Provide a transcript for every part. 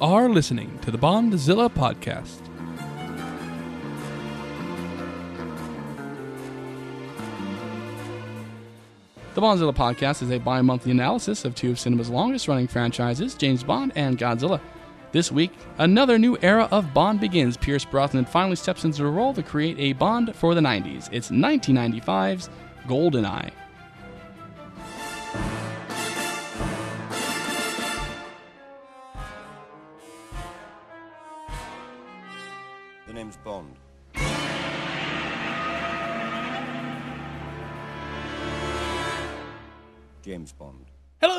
Are listening to the Bondzilla podcast. The Bondzilla podcast is a bi monthly analysis of two of cinema's longest running franchises, James Bond and Godzilla. This week, another new era of Bond begins. Pierce Brosnan finally steps into the role to create a Bond for the 90s. It's 1995's GoldenEye.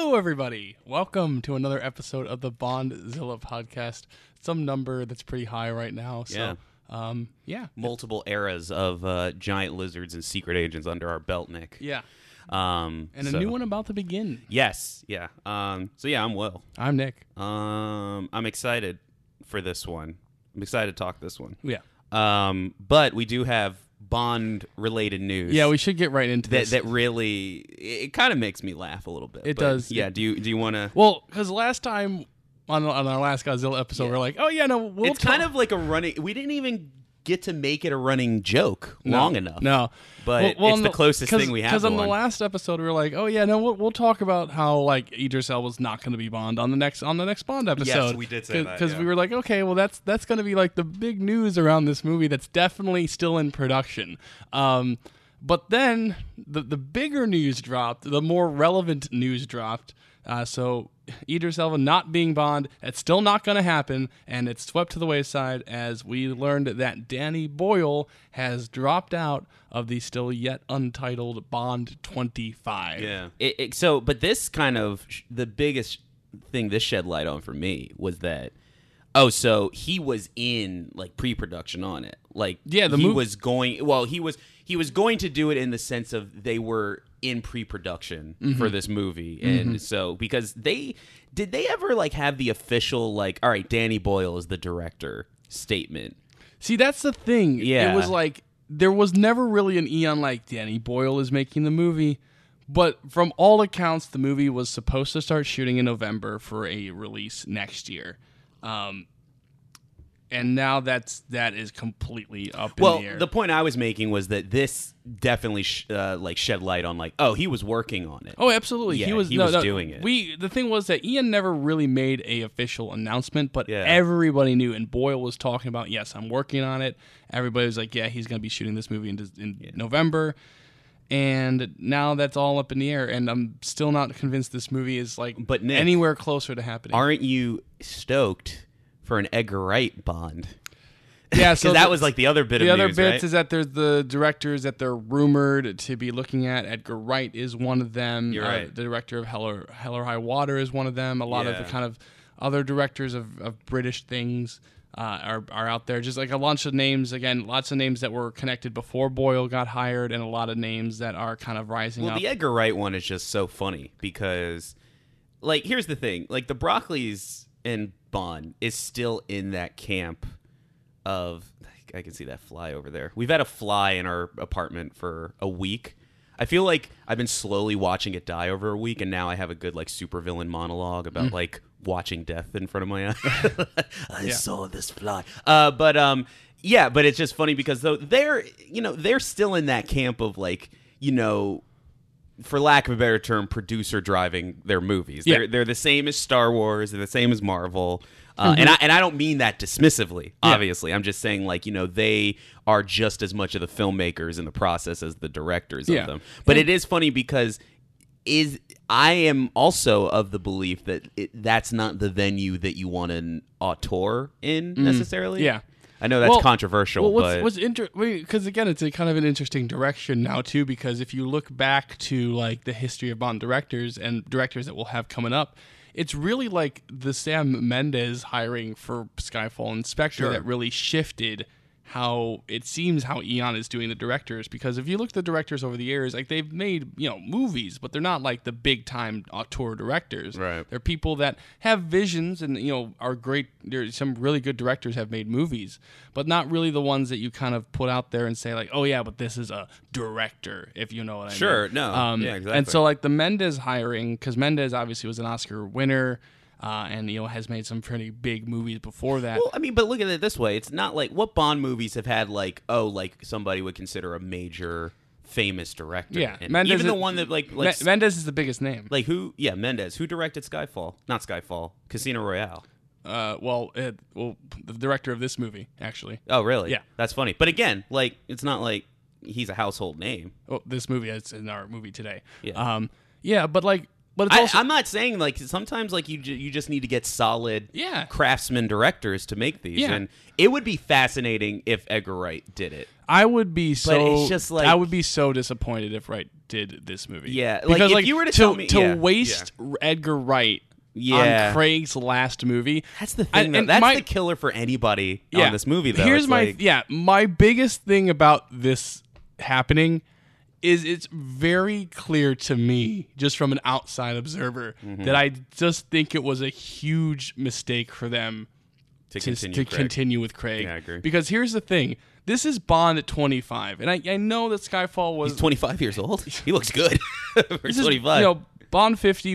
Hello, everybody. Welcome to another episode of the Bondzilla podcast. Some number that's pretty high right now. So, Yeah. um, yeah, multiple eras of uh, giant lizards and secret agents under our belt, Nick. yeah, Um, and a so- new one about to begin. Yes, yeah. Um, so yeah, I'm Will. I'm Nick. Um, I'm excited for this one. I'm excited to talk this one. Yeah, Um, but we do have Bond related news. yeah. We should get right into that this. that really it, kind of makes me laugh a little bit. It does. Yeah. Do you do you want to? well, because last time on on our last Godzilla episode, Yeah. we are like, oh yeah, no, we'll it's kind of like a running. We didn't even get to make it a running joke No, long enough. No, But it's on the closest thing we have Because on the last episode, we were like, oh yeah, no, we'll, we'll talk about how like Idris Elba's not going to be Bond on the next on the next Bond episode. Yes, we did say that, because yeah. we were like, okay, well that's that's going to be like the big news around this movie that's definitely still in production. Um, but then the the bigger news dropped, the more relevant news dropped. Uh, so Idris Elba not being Bond, it's still not going to happen, and it's swept to the wayside as we learned that Danny Boyle has dropped out of the still yet untitled Bond 25. Yeah. It, it, so, but this kind of sh- the biggest thing this shed light on for me was that. Oh, so he was in like pre-production on it. Like, Yeah, the he mov- was going. Well, he was he was going to do it in the sense of they were in pre-production Mm-hmm. for this movie, and so because they did they ever like have the official like, all right, Danny Boyle is the director statement. See, that's the thing. Yeah. It was like there was never really an Eon like Danny Boyle is making the movie, but from all accounts, the movie was supposed to start shooting in November for a release next year. Um, and now that's that is completely up in Well, the air. the point I was making was that this definitely sh- uh, like shed light on like, oh, he was working on it. Oh, absolutely. he was he no, was no, doing it. We the thing was that Eon never really made a official announcement, but Yeah. everybody knew. And Boyle was talking about, yes, I'm working on it. Everybody was like, yeah, he's going to be shooting this movie in, in November. And now that's all up in the air, and I'm still not convinced this movie is like But, Nick, anywhere closer to happening. Aren't you stoked for an Edgar Wright Bond? yeah, so that was like the other bit the of other news, bits right? is that there's the directors that they're rumored to be looking at. Edgar Wright is one of them. You're Uh, right. The director of Hell or, Hell or High Water is one of them. A lot of the kind of other directors of, of British things uh, are are out there. Just like a bunch of names. Again, lots of names that were connected before Boyle got hired, and a lot of names that are kind of rising well, up. the Edgar Wright one is just so funny because, like, here's the thing: like the Broccoli's and Bond is still in that camp of. I can see that fly over there. We've had a fly in our apartment for a week. I feel like I've been slowly watching it die over a week, and now I have a good like supervillain monologue about like watching death in front of my eyes. I saw this fly. Uh, but um, yeah, but it's just funny because though they're you know they're still in that camp of like you know for lack of a better term, producer driving their movies. Yeah. They're they're the same as Star Wars. They're the same as Marvel. Uh, And I and I don't mean that dismissively. Obviously, I'm just saying like you know they are just as much of the filmmakers in the process as the directors Yeah. of them. But it is funny because is I am also of the belief that it, that's not the venue that you want an auteur in necessarily. Mm. Yeah. I know that's Well- controversial, Well, what's, but what's inter- because again, it's a kind of an interesting direction now too. Because if you look back to like the history of Bond directors and directors that we'll have coming up, it's really like the Sam Mendes hiring for Skyfall and Spectre Sure. that really shifted how it seems how Eon is doing the directors because if you look at the directors over the years, like they've made you know movies, but they're not like the big time auteur directors. Right. They're people that have visions and you know are great. There's some really good directors have made movies, but not really the ones that you kind of put out there and say like, oh yeah, but this is a director, if you know what I Sure, mean. Sure. No, Um, yeah, And so like the Mendes hiring, because Mendes obviously was an Oscar winner. Uh, and you know has made some pretty big movies before that. Well, I mean, but look at it this way: it's not like what Bond movies have had like oh, like somebody would consider a major famous director. Yeah, and Mendes even the is- one that like like Me- Mendes is the biggest name. like who? Yeah, Mendes. Who directed Skyfall? Not Skyfall. Casino Royale. Uh, well, it, well, the director of this movie actually. Oh, really? Yeah. that's funny. But again, like it's not like he's a household name. Oh, this movie is in our movie today. Yeah. Um. Yeah, but like, but it's I, also I'm not saying like sometimes like you ju- you just need to get solid Yeah. craftsman directors to make these, Yeah. and it would be fascinating if Edgar Wright did it. I would be so. it's just like- I would be so disappointed if Wright did this movie. Yeah, like, because if like you were to to tell me- to yeah, waste Edgar Wright Yeah. on Craig's last movie. That's the I- thing. though. and That's my- the killer for anybody yeah. on this movie. Though Here's It's my like- yeah. My biggest thing about this happening is it's very clear to me, just from an outside observer, Mm-hmm. that I just think it was a huge mistake for them to to, continue. to continue with Craig. Yeah, I agree. Because here's the thing: this is Bond at 25, and I, I know that Skyfall was He's 25 years old. He looks good for this is, 25. You know, Bond 50.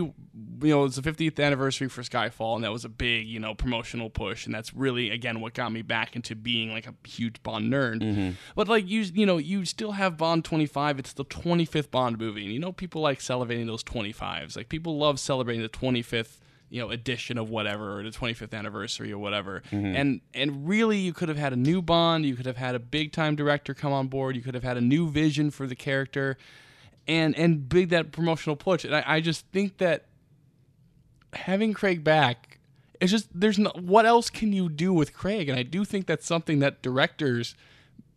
You know, it's the 50th anniversary for Skyfall, and that was a big, you know, promotional push, and that's really again what got me back into being like a huge Bond nerd. Mm-hmm. But like you, you know, you still have Bond 25. It's the 25th Bond movie, and you know, people like celebrating those 25s. Like people love celebrating the 25th you know edition of whatever or the 25th anniversary or whatever Mm-hmm. and and really you could have had a new bond you could have had a big time director come on board you could have had a new vision for the character and and big that promotional push. And i, I just think that having craig back it's just there's no what else can you do with craig? And i do think that's something that directors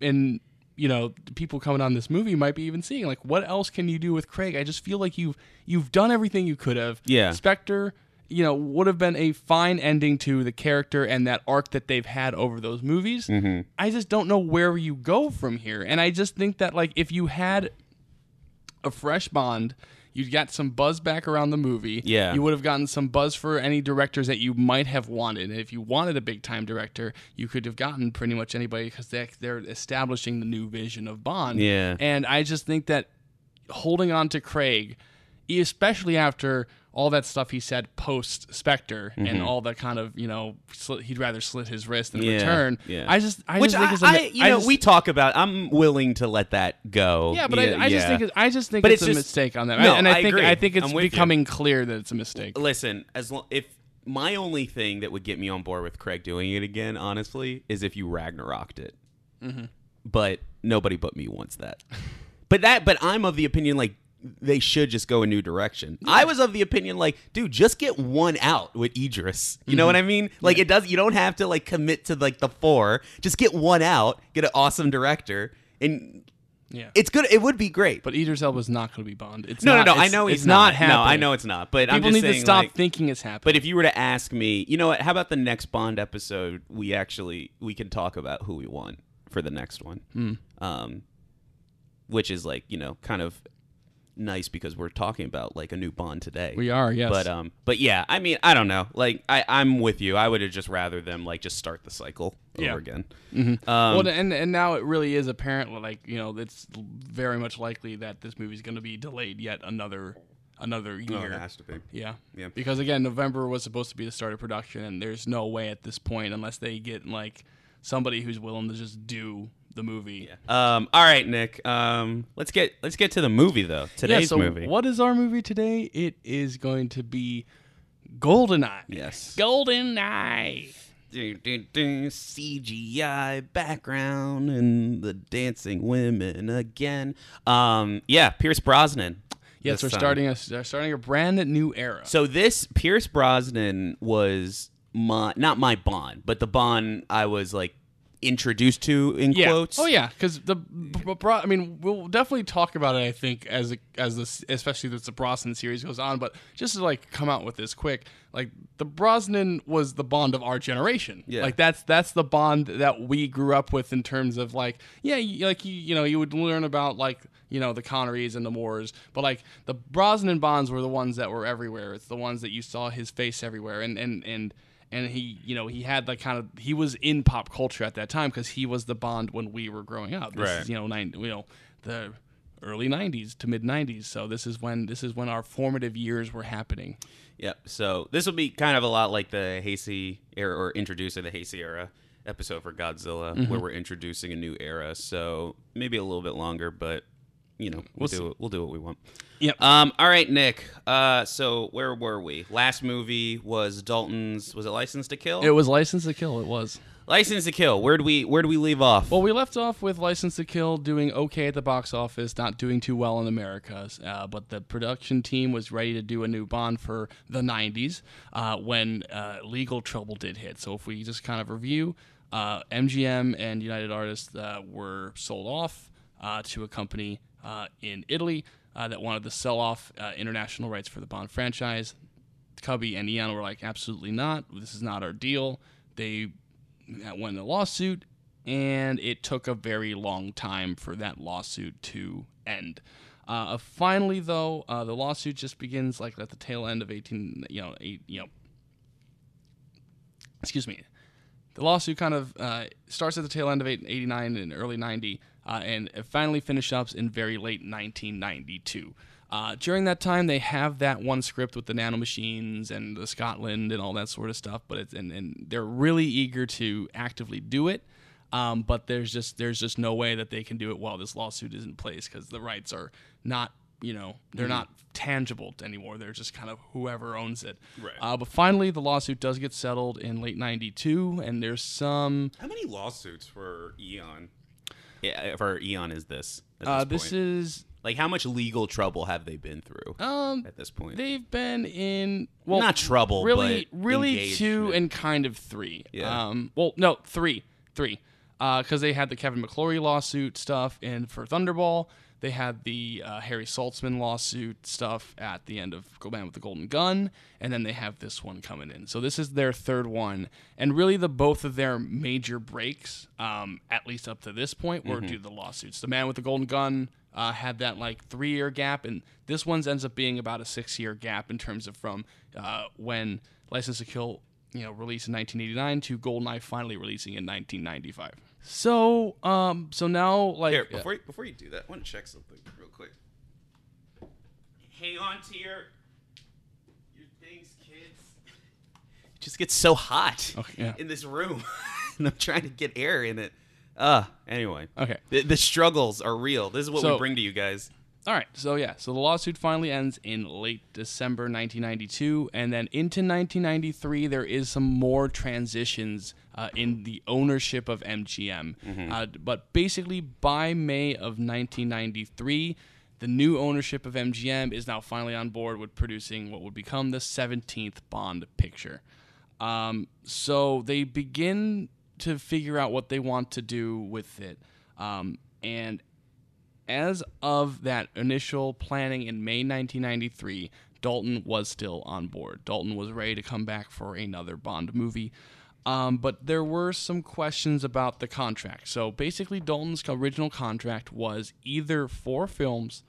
and you know people coming on this movie might be even seeing. Like what else can you do with craig? I just feel like you've you've done everything you could have. Yeah. spectre you know would have been a fine ending to the character and that arc that they've had over those movies. Mm-hmm. i just don't know where you go from here. And i just think that like if you had a fresh bond you got some buzz back around the movie Yeah. you would have gotten some buzz for any directors that you might have wanted and if you wanted a big time director you could have gotten pretty much anybody because they, they're establishing the new vision of bond Yeah. and i just think that holding on to craig especially after all that stuff he said post Spectre and all that kind of you know slit, he'd rather slit his wrist than Mm-hmm. Yeah, return. yeah. I just I Which just think I, it's a, I- mi- you I know, just- we talk about. I'm willing to let that go. yeah, but I, I just think I just think But it's, it's a mistake on that, No, and I, think agree. I think it's I'm you. becoming clear that it's a mistake. listen. As long if my only thing that would get me on board with Craig doing it again, honestly, is if you Ragnaroked it. Mm-hmm. But nobody but me wants that. but that. But I'm of the opinion like they should just go a new direction. I was of the opinion like, dude, just get one out with Idris. You know Mm-hmm. what I mean? Like it does. You don't have to like commit to like the four. Just get one out. Get an awesome director, and Yeah, it's good. It would be great. but Idris Elba's not going to be Bond. It's no, not, no, no. I know it's he's not No, happening. I know it's not. But I'm People need to stop like, thinking it's happening. But if you were to ask me, you know what? How about the next Bond episode? We actually we can talk about who we want for the next one, Hmm. um, which is like you know kind of nice because we're talking about like a new Bond today. we are, yes, But um, but yeah, I mean, I don't know. Like, I I'm with you. I would have just rather them like just start the cycle Yeah. over again. Mhm. Um, well, and and now it really is apparent. Like you know, it's very much likely that this movie is going to be delayed yet another another year. Oh, it has to be. Yeah. Yeah. Because again, November was supposed to be the start of production, and there's no way at this point, unless they get like somebody who's willing to just do the movie. Um. All right, Nick. Um. Let's get let's get to the movie though. Today's yeah, so movie. what is our movie today? It is going to be Goldeneye. Yes. Goldeneye. Dun, dun, dun, CGI background and the dancing women again. Um, yeah, Pierce Brosnan. Yes, we're time. starting a we're starting a brand new era. So this Pierce Brosnan was my not my Bond, but the Bond I was like introduced to in yeah. quotes. Oh yeah, because the I mean, we'll definitely talk about it. I think as it- as this, especially as the Brosnan series goes on. But just to like come out with this quick, like the Brosnan was the Bond of our generation. Yeah. Like that's that's the Bond that we grew up with in terms of like yeah, you, like you you know you would learn about like you know the Connerys and the Moores, but like the Brosnan Bonds were the ones that were everywhere. It's the ones that you saw his face everywhere, and and and and he you know he had the kind of he was in pop culture at that time because he was the bond when we were growing up this Right. is you know nine you know the early 90s to mid 90s. So this is when this is when our formative years were happening. Yep. So this will be kind of a lot like the Heisei era or introducing the Heisei era episode for Godzilla, Mm-hmm. where we're introducing a new era. So maybe a little bit longer, but you know, we'll, We'll do it. We'll do what we want. Yep. Um. All right, Nick. Uh. So where were we? Last movie was Dalton's. Was it License to Kill? It was License to Kill. It was. License to Kill. Where do we Where do we leave off? Well, we left off with License to Kill doing okay at the box office, not doing too well in America. Uh, but the production team was ready to do a new Bond for the 90s uh, when uh, legal trouble did hit. So if we just kind of review, uh, MGM and United Artists uh, were sold off uh, to a company uh, in Italy uh, that wanted to sell off uh, international rights for the Bond franchise. Cubby and Eon were like, absolutely not. This is not our deal. They won the lawsuit, and it took a very long time for that lawsuit to end. Uh, finally, though, uh, the lawsuit just begins like at the tail end of 18, you know, eight, you know, excuse me. The lawsuit kind of uh, starts at the tail end of 89 and early 90, uh, and it finally finishes up in very late 1992. Uh, during that time, they have that one script with the nanomachines and the Scotland and all that sort of stuff, but it's and, and they're really eager to actively do it. Um, but there's just there's just no way that they can do it while this lawsuit is in place because the rights are not you know they're not tangible anymore. They're just kind of whoever owns it. Right. Uh, but finally, the lawsuit does get settled in late '92, and there's some. How many lawsuits for Eon? For Eon is this? At Uh, this, this point? is like how much legal trouble have they been through um at this point? they've been in well Not trouble, really but really two engagement. and kind of three. Yeah. Um well no three three because they had the Kevin McClory lawsuit stuff and for Thunderball. They had the uh, Harry Saltzman lawsuit stuff at the end of Go Man with the Golden Gun, and then they have this one coming in. So this is their third one, and really the both of their major breaks, um, at least up to this point, were due to the lawsuits. The Man with the Golden Gun uh, had that like three year gap, and this one's ends up being about a six year gap in terms of from uh, when License to Kill you know released in 1989 to Goldeneye finally releasing in 1995. So um so now like Here, before you, before you do that, I want to check something real quick. Hang on to your your things, kids. It just gets so hot Okay, yeah. in this room, and I'm trying to get air in it. Uh, anyway. Okay. The, the struggles are real. This is what we bring to you guys. All right, so yeah, so the lawsuit finally ends in late December 1992, and then into 1993, there is some more transitions uh, in the ownership of MGM. Uh, but basically, by May of 1993, the new ownership of MGM is now finally on board with producing what would become the 17th Bond picture. Um, so they begin to figure out what they want to do with it. Um, and as of that initial planning in May 1993, Dalton was still on board. Dalton was ready to come back for another Bond movie. Um, but there were some questions about the contract. So basically, Dalton's original contract was either four films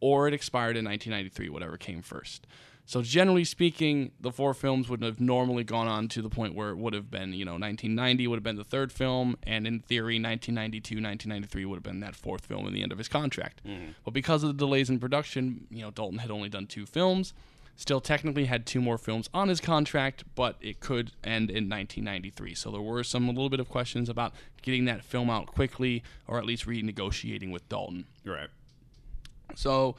or it expired in 1993, whatever came first. So generally speaking, the four films would have normally gone on to the point where it would have been, you know, 1990 would have been the third film, and in theory, 1992, 1993 would have been that fourth film in the end of his contract. But because of the delays in production, you know, Dalton had only done two films. Still, technically, had two more films on his contract, but it could end in 1993. So there were some a little bit of questions about getting that film out quickly, or at least renegotiating with Dalton. Right. So,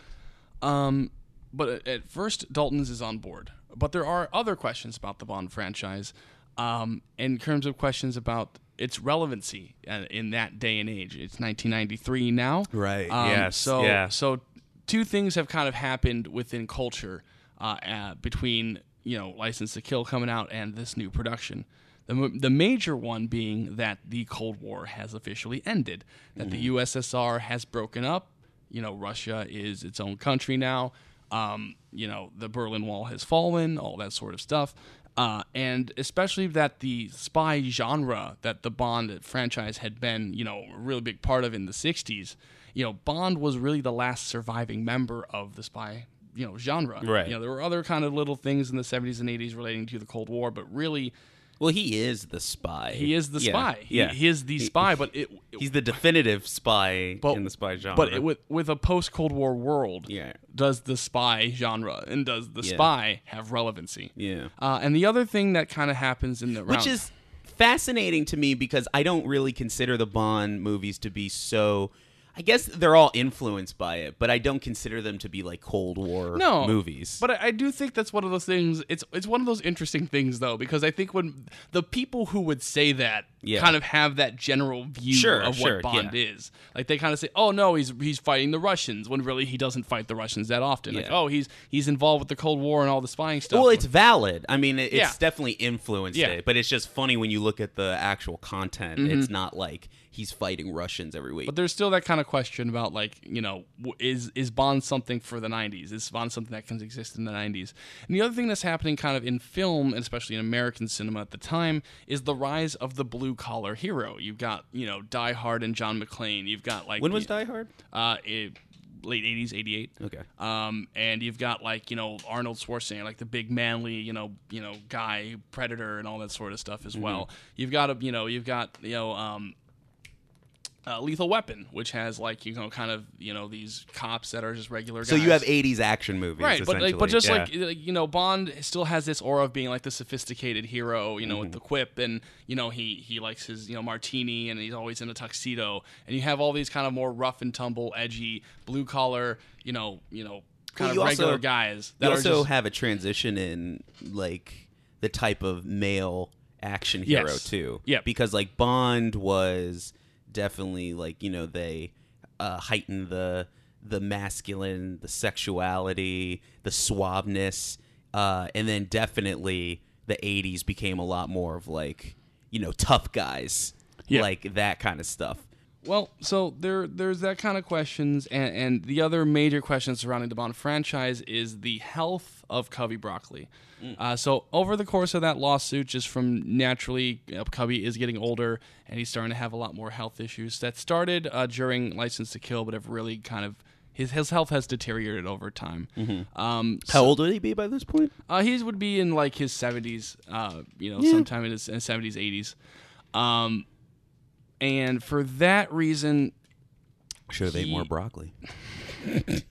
um, but at first, Dalton's is on board. But there are other questions about the Bond franchise, um, in terms of questions about its relevancy uh, in that day and age. It's 1993 now, Right, Um, yes, So, yeah. so two things have kind of happened within culture uh, uh, between you know License to Kill coming out and this new production. The, the major one being that the Cold War has officially ended, that the USSR has broken up. You know, Russia is its own country now. Um, you know, the Berlin Wall has fallen, all that sort of stuff. Uh, and especially that the spy genre that the Bond franchise had been, you know, a really big part of in the 60s, you know, Bond was really the last surviving member of the spy, you know, genre. Right. You know, there were other kind of little things in the 70s and 80s relating to the Cold War, but really, Well, he is the spy. He is the Yeah, spy. He, Yeah, he is the spy, but it, he's the definitive spy but, in the spy genre. But it, with with a post Cold War world, Yeah. does the spy genre and does the Yeah. spy have relevancy? yeah. Uh, and the other thing that kind of happens in the which is fascinating to me because I don't really consider the Bond movies to be so. I guess they're all influenced by it, but I don't consider them to be like Cold War no movies. But I, I do think that's one of those things. It's it's one of those interesting things though, because I think when the people who would say that Yeah. kind of have that general view Sure, of sure, what Bond yeah. is, like they kind of say, "Oh no, he's he's fighting the Russians," when really he doesn't fight the Russians that often. Like, "Oh, he's he's involved with the Cold War and all the spying stuff." well, it's valid. I mean, it, it's Yeah. definitely influenced Yeah. Mm-hmm. it, but it's just funny when you look at the actual content. It's not like he's fighting Russians every week. But there's still that kind of question about like you know is is Bond something for the 90s? Is Bond something that can exist in the 90s? And the other thing that's happening kind of in film, and especially in American cinema at the time, is the rise of the blue collar hero. You've got you know Die Hard and John McClane. You've got like when was Die Hard? uh, eh, late 80s, 88. Okay. Um, and you've got like you know Arnold Schwarzenegger, like the big manly you know you know guy, Predator, and all that sort of stuff as Mm-hmm. well. You've got a you know you've got you know um, uh, Lethal Weapon, which has like you know kind of you know these cops that are just regular. Guys So guys. you have 80s action movies, Right, but like, but just Yeah. like you know, Bond still has this aura of being like the sophisticated hero, you know, Mm-hmm. with the quip, and you know he he likes his you know martini, and he's always in a tuxedo, and you have all these kind of more rough and tumble, edgy, blue collar, you know, you know, kind Well, you of also- regular guys that you are also just have a transition in like the type of male action hero Yes. too. Yeah. because like Bond was definitely like you know they uh, heightened the the masculine, the sexuality, the suaveness, uh, and then definitely the '80s became a lot more of like you know tough guys, Yeah. like that kind of stuff. Well, so there there's that kind of questions, and, and the other major question surrounding the Bond franchise is the health of Cubby Broccoli. Uh, so over the course of that lawsuit, just from naturally, you know, Cubby is getting older, and he's starting to have a lot more health issues that started uh, during License to Kill, but have really kind of his his health has deteriorated over time. Um, How old would he be by this point? uh, he would be in like his seventies, uh, you know, sometime in his seventies, eighties, um, and for that reason, Should have He- ate more broccoli.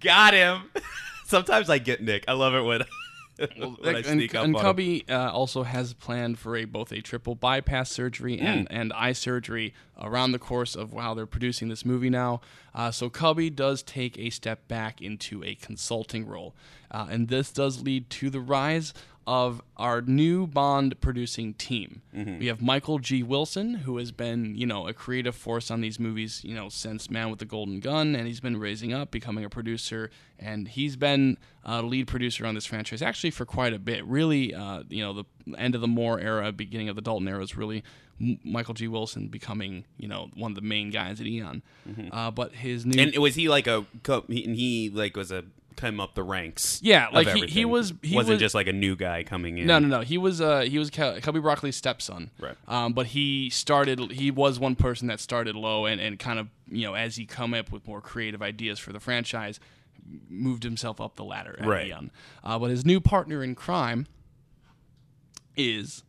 Got him. Sometimes I get Nick. I love it when, when I and, sneak up and on him. Cubby uh, also has planned for a both a triple bypass surgery Hmm. and, and eye surgery around the course of while they're producing this movie now. Uh, so Cubby does take a step back into a consulting role, uh, and this does lead to the rise of our new Bond producing team. Mm-hmm. We have Michael G. Wilson, who has been, you know, a creative force on these movies, you know, since Man with the Golden Gun, and he's been raising up, becoming a producer, and he's been a lead producer on this franchise actually for quite a bit. Really, uh, you know, the end of the Moore era, beginning of the Dalton era is really Michael G. Wilson becoming, you know, one of the main guys at Eon. Uh, but his new Mm-hmm. And was he like a? co- he- And he like was a come up the ranks. Yeah, like, he- he was- he wasn't was- just like a new guy coming in. No, no, no. He was uh he was Cubby Broccoli's stepson. Right. Um, but he started. He was one person that started low and and kind of you know as he come up with more creative ideas for the franchise, moved himself up the ladder at Right. Uh, but his new partner in crime is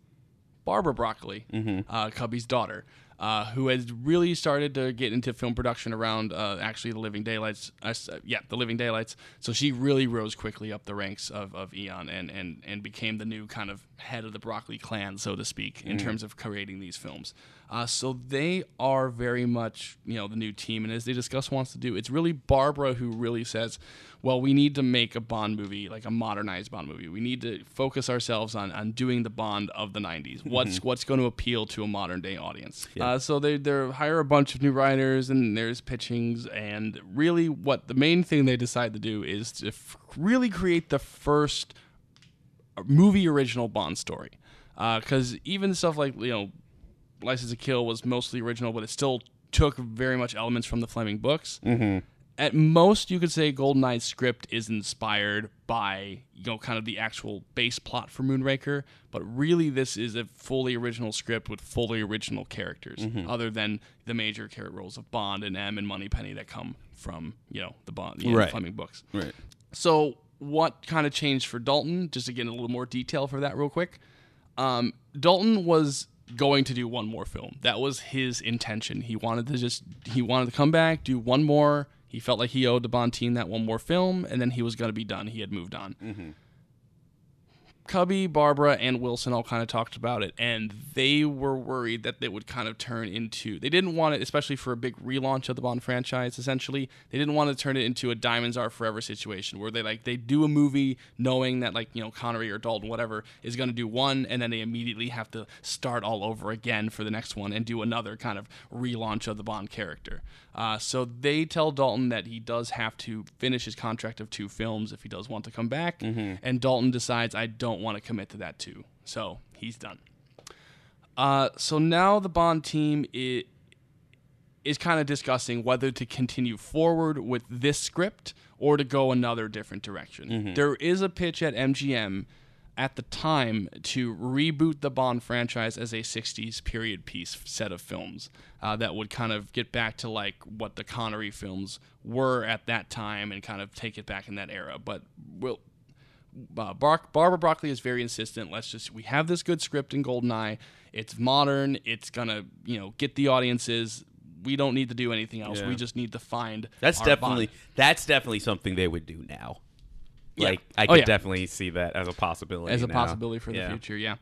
Barbara Broccoli, uh, Cubby's daughter. Uh, who has really started to get into film production around uh, actually the Living Daylights? Uh, yeah, the Living Daylights. So she really rose quickly up the ranks of, of Eon and, and, and became the new kind of head of the Broccoli clan, so to speak, in terms of creating these films. Uh, so they are very much you know the new team, and as they discuss wants to do, it's really Barbara who really says, well, we need to make a Bond movie, like a modernized Bond movie. We need to focus ourselves on, on doing the Bond of the 90s. What's what's going to appeal to a modern day audience? Uh, so they they hire a bunch of new writers and there's pitchings, and really what the main thing they decide to do is to f- really create the first movie original Bond story. Because even stuff like you know, License to Kill was mostly original, but it still took very much elements from the Fleming books. Mm-hmm. At most, you could say GoldenEye's script is inspired by you know kind of the actual base plot for Moonraker, but really this is a fully original script with fully original characters, other than the major character roles of Bond and M and Moneypenny that come from you know the Bond the Right. Fleming books. Right. So what kind of changed for Dalton, just to get in a little more detail for that, real quick. Um, Dalton was going to do one more film. That was his intention. He wanted to just he wanted to come back, do one more. He felt like he owed the Bond team that one more film, and then he was going to be done. He had moved on. Mm-hmm. Cubby, Barbara, and Wilson all kind of talked about it, and they were worried that it would kind of turn into. They didn't want it, especially for a big relaunch of the Bond franchise. Essentially, they didn't want to turn it into a Diamonds Are Forever situation where they like they do a movie knowing that like you know Connery or Dalton whatever is going to do one, and then they immediately have to start all over again for the next one and do another kind of relaunch of the Bond character. Uh, so they tell Dalton that he does have to finish his contract of two films if he does want to come back, and Dalton decides I don't want to commit to that too, so he's done. Uh, so now the Bond team is, is kind of discussing whether to continue forward with this script or to go another different direction. There is a pitch at MGM at the time to reboot the Bond franchise as a 60s period piece set of films uh, that would kind of get back to like what the Connery films were at that time and kind of take it back in that era. But we'll, uh, Bar- Barbara Broccoli is very insistent. Let's just we have this good script in Goldeneye. It's modern. It's gonna you know get the audiences. We don't need to do anything else. Yeah. We just need to find. That's definitely Bond. that's definitely something they would do now. Yeah. Like I Oh, could yeah. definitely see that as a possibility. as a now. possibility for the future. Yeah.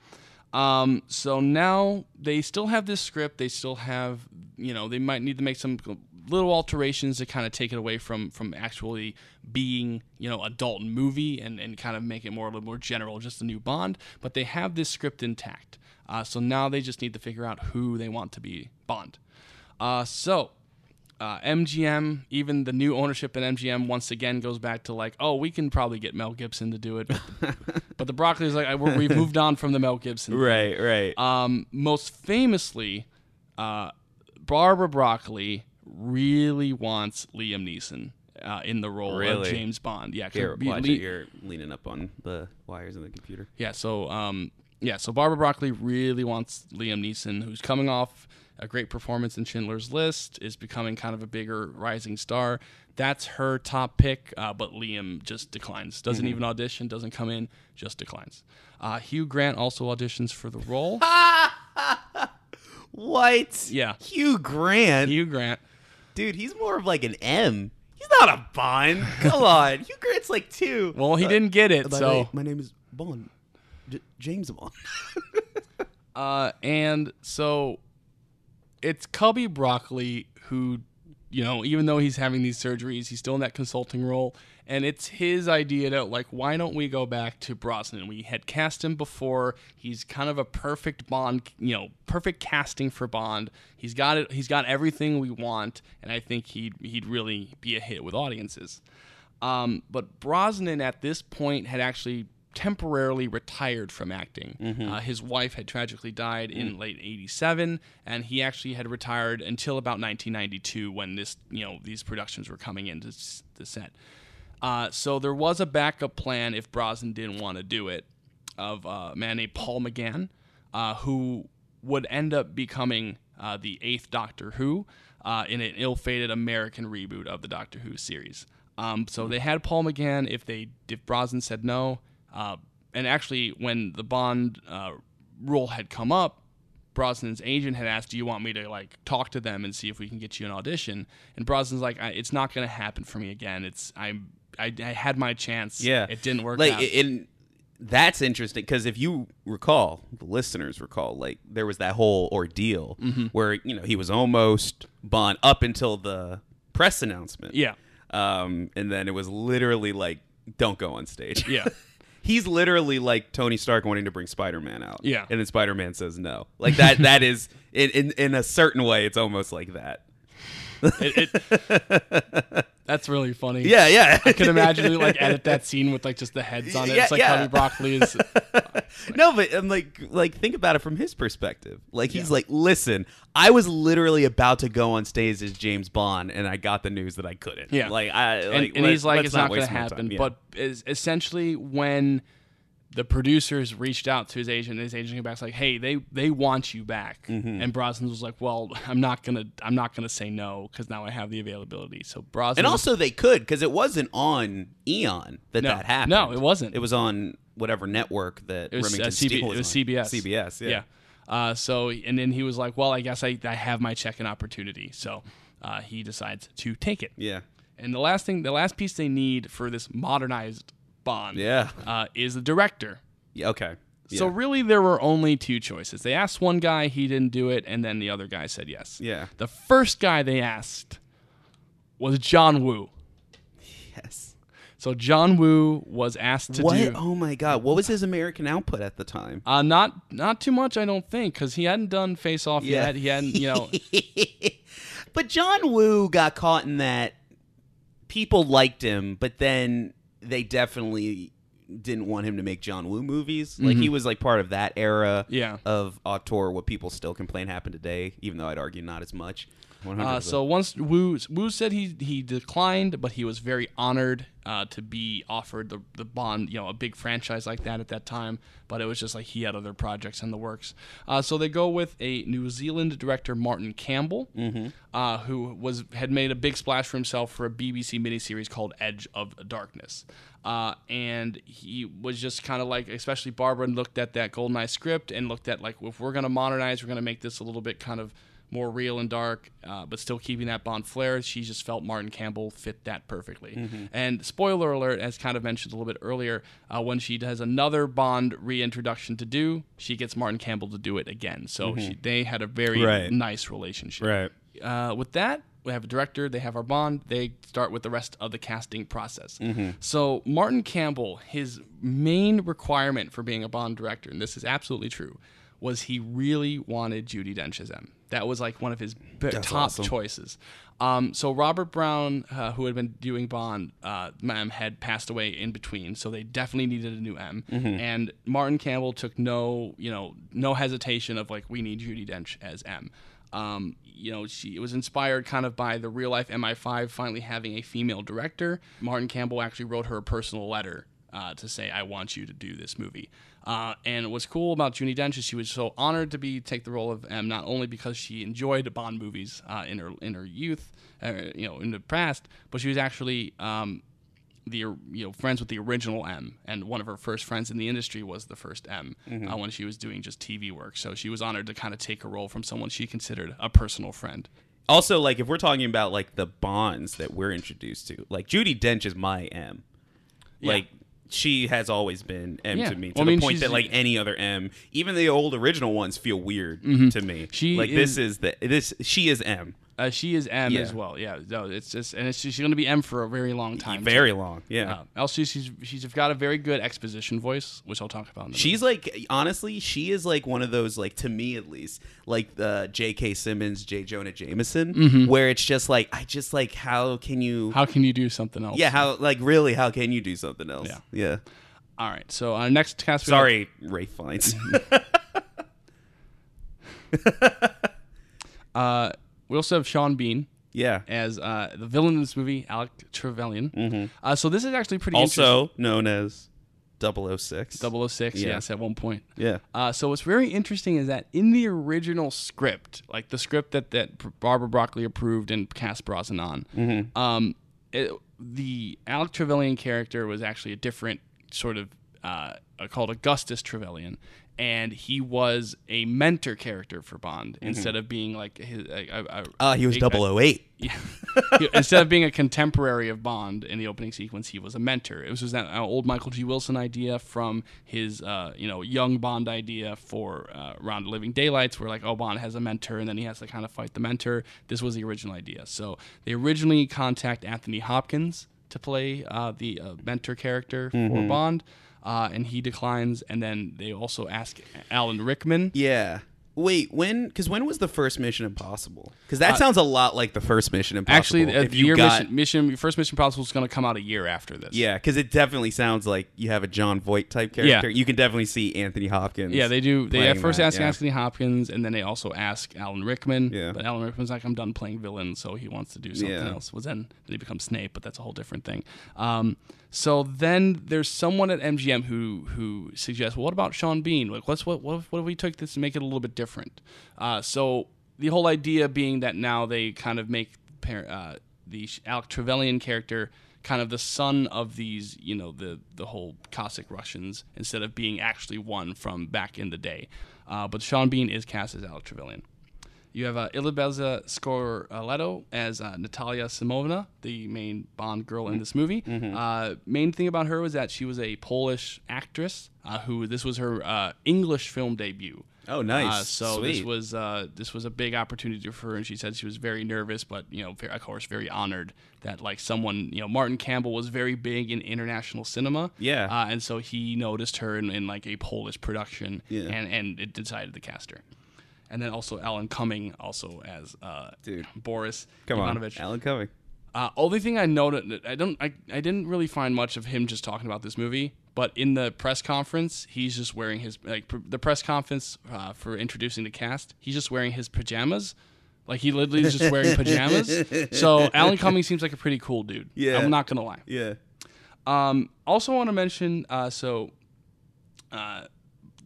Um, so now they still have this script. They still have, you know, they might need to make some little alterations to kind of take it away from from actually being, you know, a Dalton movie and and kind of make it more a little more general, just a new Bond. But they have this script intact. Uh, so now they just need to figure out who they want to be Bond. Uh, so uh, MGM, even the new ownership in MGM, once again goes back to like, oh, we can probably get Mel Gibson to do it, but the, but the Broccoli's like, we're, we've moved on from the Mel Gibson. Right, right. Um, most famously, uh, Barbara Broccoli really wants Liam Neeson uh, in the role of James Bond. Yeah, Here, watch Lee- it. You're leaning up on the wires in the computer. yeah, so um, yeah, so Barbara Broccoli really wants Liam Neeson, who's coming off a great performance in Schindler's List, is becoming kind of a bigger rising star. That's her top pick, uh, but Liam just declines. Doesn't even audition, doesn't come in, just declines. Uh, Hugh Grant also auditions for the role. What? Yeah. Hugh Grant. Hugh Grant. Dude, he's more of like an M. He's not a Bond. Come on. Hugh Grant's like two. Well, he didn't get it, so my name is Bond. J- James Bond. Uh, and so it's Cubby Broccoli who, you know, even though he's having these surgeries, he's still in that consulting role. And it's his idea to, like, why don't we go back to Brosnan? We had cast him before. He's kind of a perfect Bond, you know, perfect casting for Bond. He's got it. He's got everything we want. And I think he'd, he'd really be a hit with audiences. Um, but Brosnan at this point had actually temporarily retired from acting. Uh, his wife had tragically died in late '87, and he actually had retired until about 1992 when this, you know, these productions were coming into s- the set. Uh, so there was a backup plan if Brosnan didn't want to do it, of uh, a man named Paul McGann, uh, who would end up becoming uh, the eighth Doctor Who uh, in an ill-fated American reboot of the Doctor Who series. Um, so they had Paul McGann. If they if Brosnan said no, uh, and actually when the Bond rule had come up, Brosnan's agent had asked, "Do you want me to like talk to them and see if we can get you an audition?" And Brosnan's like, "It's not going to happen for me again. It's I, I I had my chance. Yeah. it didn't work like, out." And that's interesting because if you recall, the listeners recall, like there was that whole ordeal Mm-hmm. where you know he was almost Bond up until the press announcement. yeah, Um, and then it was literally like, don't go on stage. yeah, He's literally like Tony Stark wanting to bring Spider Man out. Yeah. And then Spider Man says no. Like that that is in, in in a certain way it's almost like that. It- it- that's really funny. Yeah, yeah. I can imagine you like edit that scene with like just the heads on it. Yeah, it's like yeah. Cubby Broccoli is. no, but I'm like like think about it from his perspective. Like he's like, listen, I was literally about to go on stage as James Bond, and I got the news that I couldn't. Yeah. Like I and, like, and he's like, it's not going to happen. Yeah. But is essentially when the producers reached out to his agent, and his agent came back like, "Hey, they they want you back." Mm-hmm. And Brosnan was like, "Well, I'm not gonna I'm not gonna say no because now I have the availability." So Brosnan And also, they could because it wasn't on Eon that No. that happened. No, it wasn't. It was on whatever network that it was, uh, CB Steele it was was on. CBS. CBS, yeah. yeah. Uh, so and then he was like, "Well, I guess I, I have my check-in opportunity." So uh, he decides to take it. Yeah. And the last thing, the last piece they need for this modernized Bond, Yeah. uh, is the director. Yeah, okay. So Yeah. really, there were only two choices. They asked one guy, he didn't do it, and then the other guy said yes. Yeah. The first guy they asked was John Woo. Yes. So John Woo was asked to What? do Oh my God! What was his American output at the time? uh, not not too much, I don't think, because he hadn't done Face Off Yeah. yet. He hadn't, you know. but John Woo got caught in that people liked him, but then they definitely didn't want him to make John Woo movies. Like he was like part of that era Mm-hmm. Yeah. of auteur, what people still complain happened today, even though I'd argue not as much. 100%. Uh, so once Woo Woo said he he declined, but he was very honored uh, to be offered the the Bond, you know, a big franchise like that at that time. But it was just like he had other projects in the works. Uh, so they go with a New Zealand director, Martin Campbell, uh, who was had made a big splash for himself for a BBC miniseries called Edge of Darkness. Uh, and he was just kind of like, especially Barbara looked at that Goldeneye script and looked at like, if we're going to modernize, we're going to make this a little bit kind of more real and dark, uh, but still keeping that Bond flair. She just felt Martin Campbell fit that perfectly. And spoiler alert, as kind of mentioned a little bit earlier, uh, when she has another Bond reintroduction to do, she gets Martin Campbell to do it again. So she, they had a very Right. nice relationship. right. Uh, with that, we have a director, they have our Bond, they start with the rest of the casting process. So, Martin Campbell, his main requirement for being a Bond director, and this is absolutely true, was he really wanted Judi Dench as M. That was like one of his b- top awesome. choices. Um, so Robert Brown, uh, who had been doing Bond, uh, M had passed away in between, so they definitely needed a new M. And Martin Campbell took no, you know, no hesitation of like, we need Judi Dench as M. Um, you know, she it was inspired kind of by the real life MI5 finally having a female director. Martin Campbell actually wrote her a personal letter uh, to say, "I want you to do this movie." Uh, and what's cool about Judi Dench is she was so honored to be take the role of M, not only because she enjoyed Bond movies uh, in her in her youth, uh, you know, in the past, but she was actually um, the you know friends with the original M, and one of her first friends in the industry was the first M uh, when she was doing just TV work. So she was honored to kind of take a role from someone she considered a personal friend. Also, like if we're talking about like the bonds that we're introduced to, like Judi Dench is my M. Yeah. Like she has always been M Yeah. to me to Well, I the mean, point that like any other M, even the old original ones feel weird to me. Mm-hmm. She like is- this is the this she is M. Uh, she is M Yeah. as well. Yeah, no, it's just and it's she's going to be M for a very long time. too. Very long. Yeah. Uh, also, she's she's got a very good exposition voice, which I'll talk about. In a She's like honestly, she is like one of those like to me at least like the J.K. Simmons, J. Jonah Jameson, where it's just like I just like how can you how can you do something else? yeah how like really how can you do something else Yeah. yeah. All right. So our next cast. we have- Sorry, Ralph Fiennes. Uh, we also have Sean Bean yeah. as uh, the villain in this movie, Alec Trevelyan. Uh, so this is actually pretty Also known as 006. interesting. 006, Yeah. yes, at one point. Yeah. Uh, so what's very interesting is that in the original script, like the script that, that Barbara Broccoli approved and cast Brosnan on, Mm-hmm. um, it, the Alec Trevelyan character was actually a different sort of uh, uh, called Augustus Trevelyan, and he was a mentor character for Bond instead of being like his. A, Uh, he was a- 008. yeah. Instead of being a contemporary of Bond in the opening sequence, he was a mentor. It was just that uh, old Michael G. Wilson idea from his, uh, you know, young Bond idea for uh, Round the Living Daylights, where like, oh, Bond has a mentor, and then he has to kind of fight the mentor. This was the original idea. So they originally contact Anthony Hopkins to play uh, the uh, mentor character for Bond, uh, and he declines. And then they also ask Alan Rickman. Yeah. Wait, when? Because when was the first Mission Impossible? Because that sounds a lot like the first Mission Impossible. Uh, Actually, uh, if the you year got, mission, mission, your first Mission Impossible is going to come out a year after this. Yeah, because it definitely sounds like you have a Jon Voight type character. Yeah. You can definitely see Anthony Hopkins. Yeah, they do. They at first that, ask yeah. Anthony Hopkins, and then they also ask Alan Rickman. Yeah. But Alan Rickman's like, I'm done playing villain, so he wants to do something Yeah. else. Well, then, then he becomes Snape, but that's a whole different thing. Um, So then there's someone at MGM who who suggests, well, what about Sean Bean? Like, what's what what if, what if we took this and make it a little bit different? Uh, so the whole idea being that now they kind of make uh, the Alec Trevelyan character kind of the son of these, you know, the the whole Cossack Russians instead of being actually one from back in the day. Uh, but Sean Bean is cast as Alec Trevelyan. You have uh, Izabella Scorupco as uh, Natalia Simovna, the main Bond girl in this movie. Uh, main thing about her was that she was a Polish actress uh, who this was her uh, English film debut. Oh, nice. Uh, so this was uh, this was a big opportunity for her, and she said she was very nervous, but you know, of course, very honored that like someone, you know, Martin Campbell was very big in international cinema. Yeah. uh, and so he noticed her in, in like a Polish production, Yeah. and and it decided to cast her. And then also Alan Cumming, also as uh, Dude. Boris Come on, Alan Cumming. Uh, only thing I noted, I don't, I, I didn't really find much of him just talking about this movie. But in the press conference, he's just wearing his like pr- the press conference uh, for introducing the cast. He's just wearing his pajamas, like he literally is just wearing pajamas. So Alan Cumming seems like a pretty cool dude. Yeah. I'm not gonna lie. Yeah. Um, also want to mention, uh, so uh,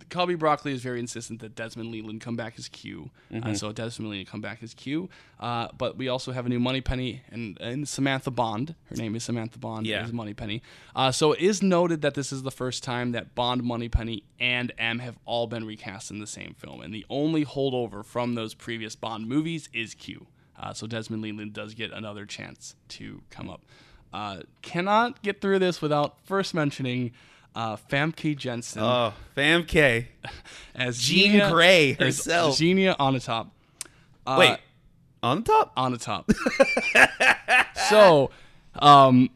Cubby Broccoli is very insistent that Desmond Llewelyn come back as Q. Mm-hmm. Uh, so Desmond Llewelyn come back as Q. Uh, but we also have a new Moneypenny and, and Samantha Bond. Her name is Samantha Bond. Yeah. Is Moneypenny. Uh, so it is noted that this is the first time that Bond, Moneypenny, and M have all been recast in the same film, and the only holdover from those previous Bond movies is Q. Uh, so Desmond Llewelyn does get another chance to come up. Uh, cannot get through this without first mentioning uh, Famke Janssen Oh, Fam K. as Jean Genia- Grey herself. Xenia Onatopp. Uh, Wait, on the top? on the top. so, um,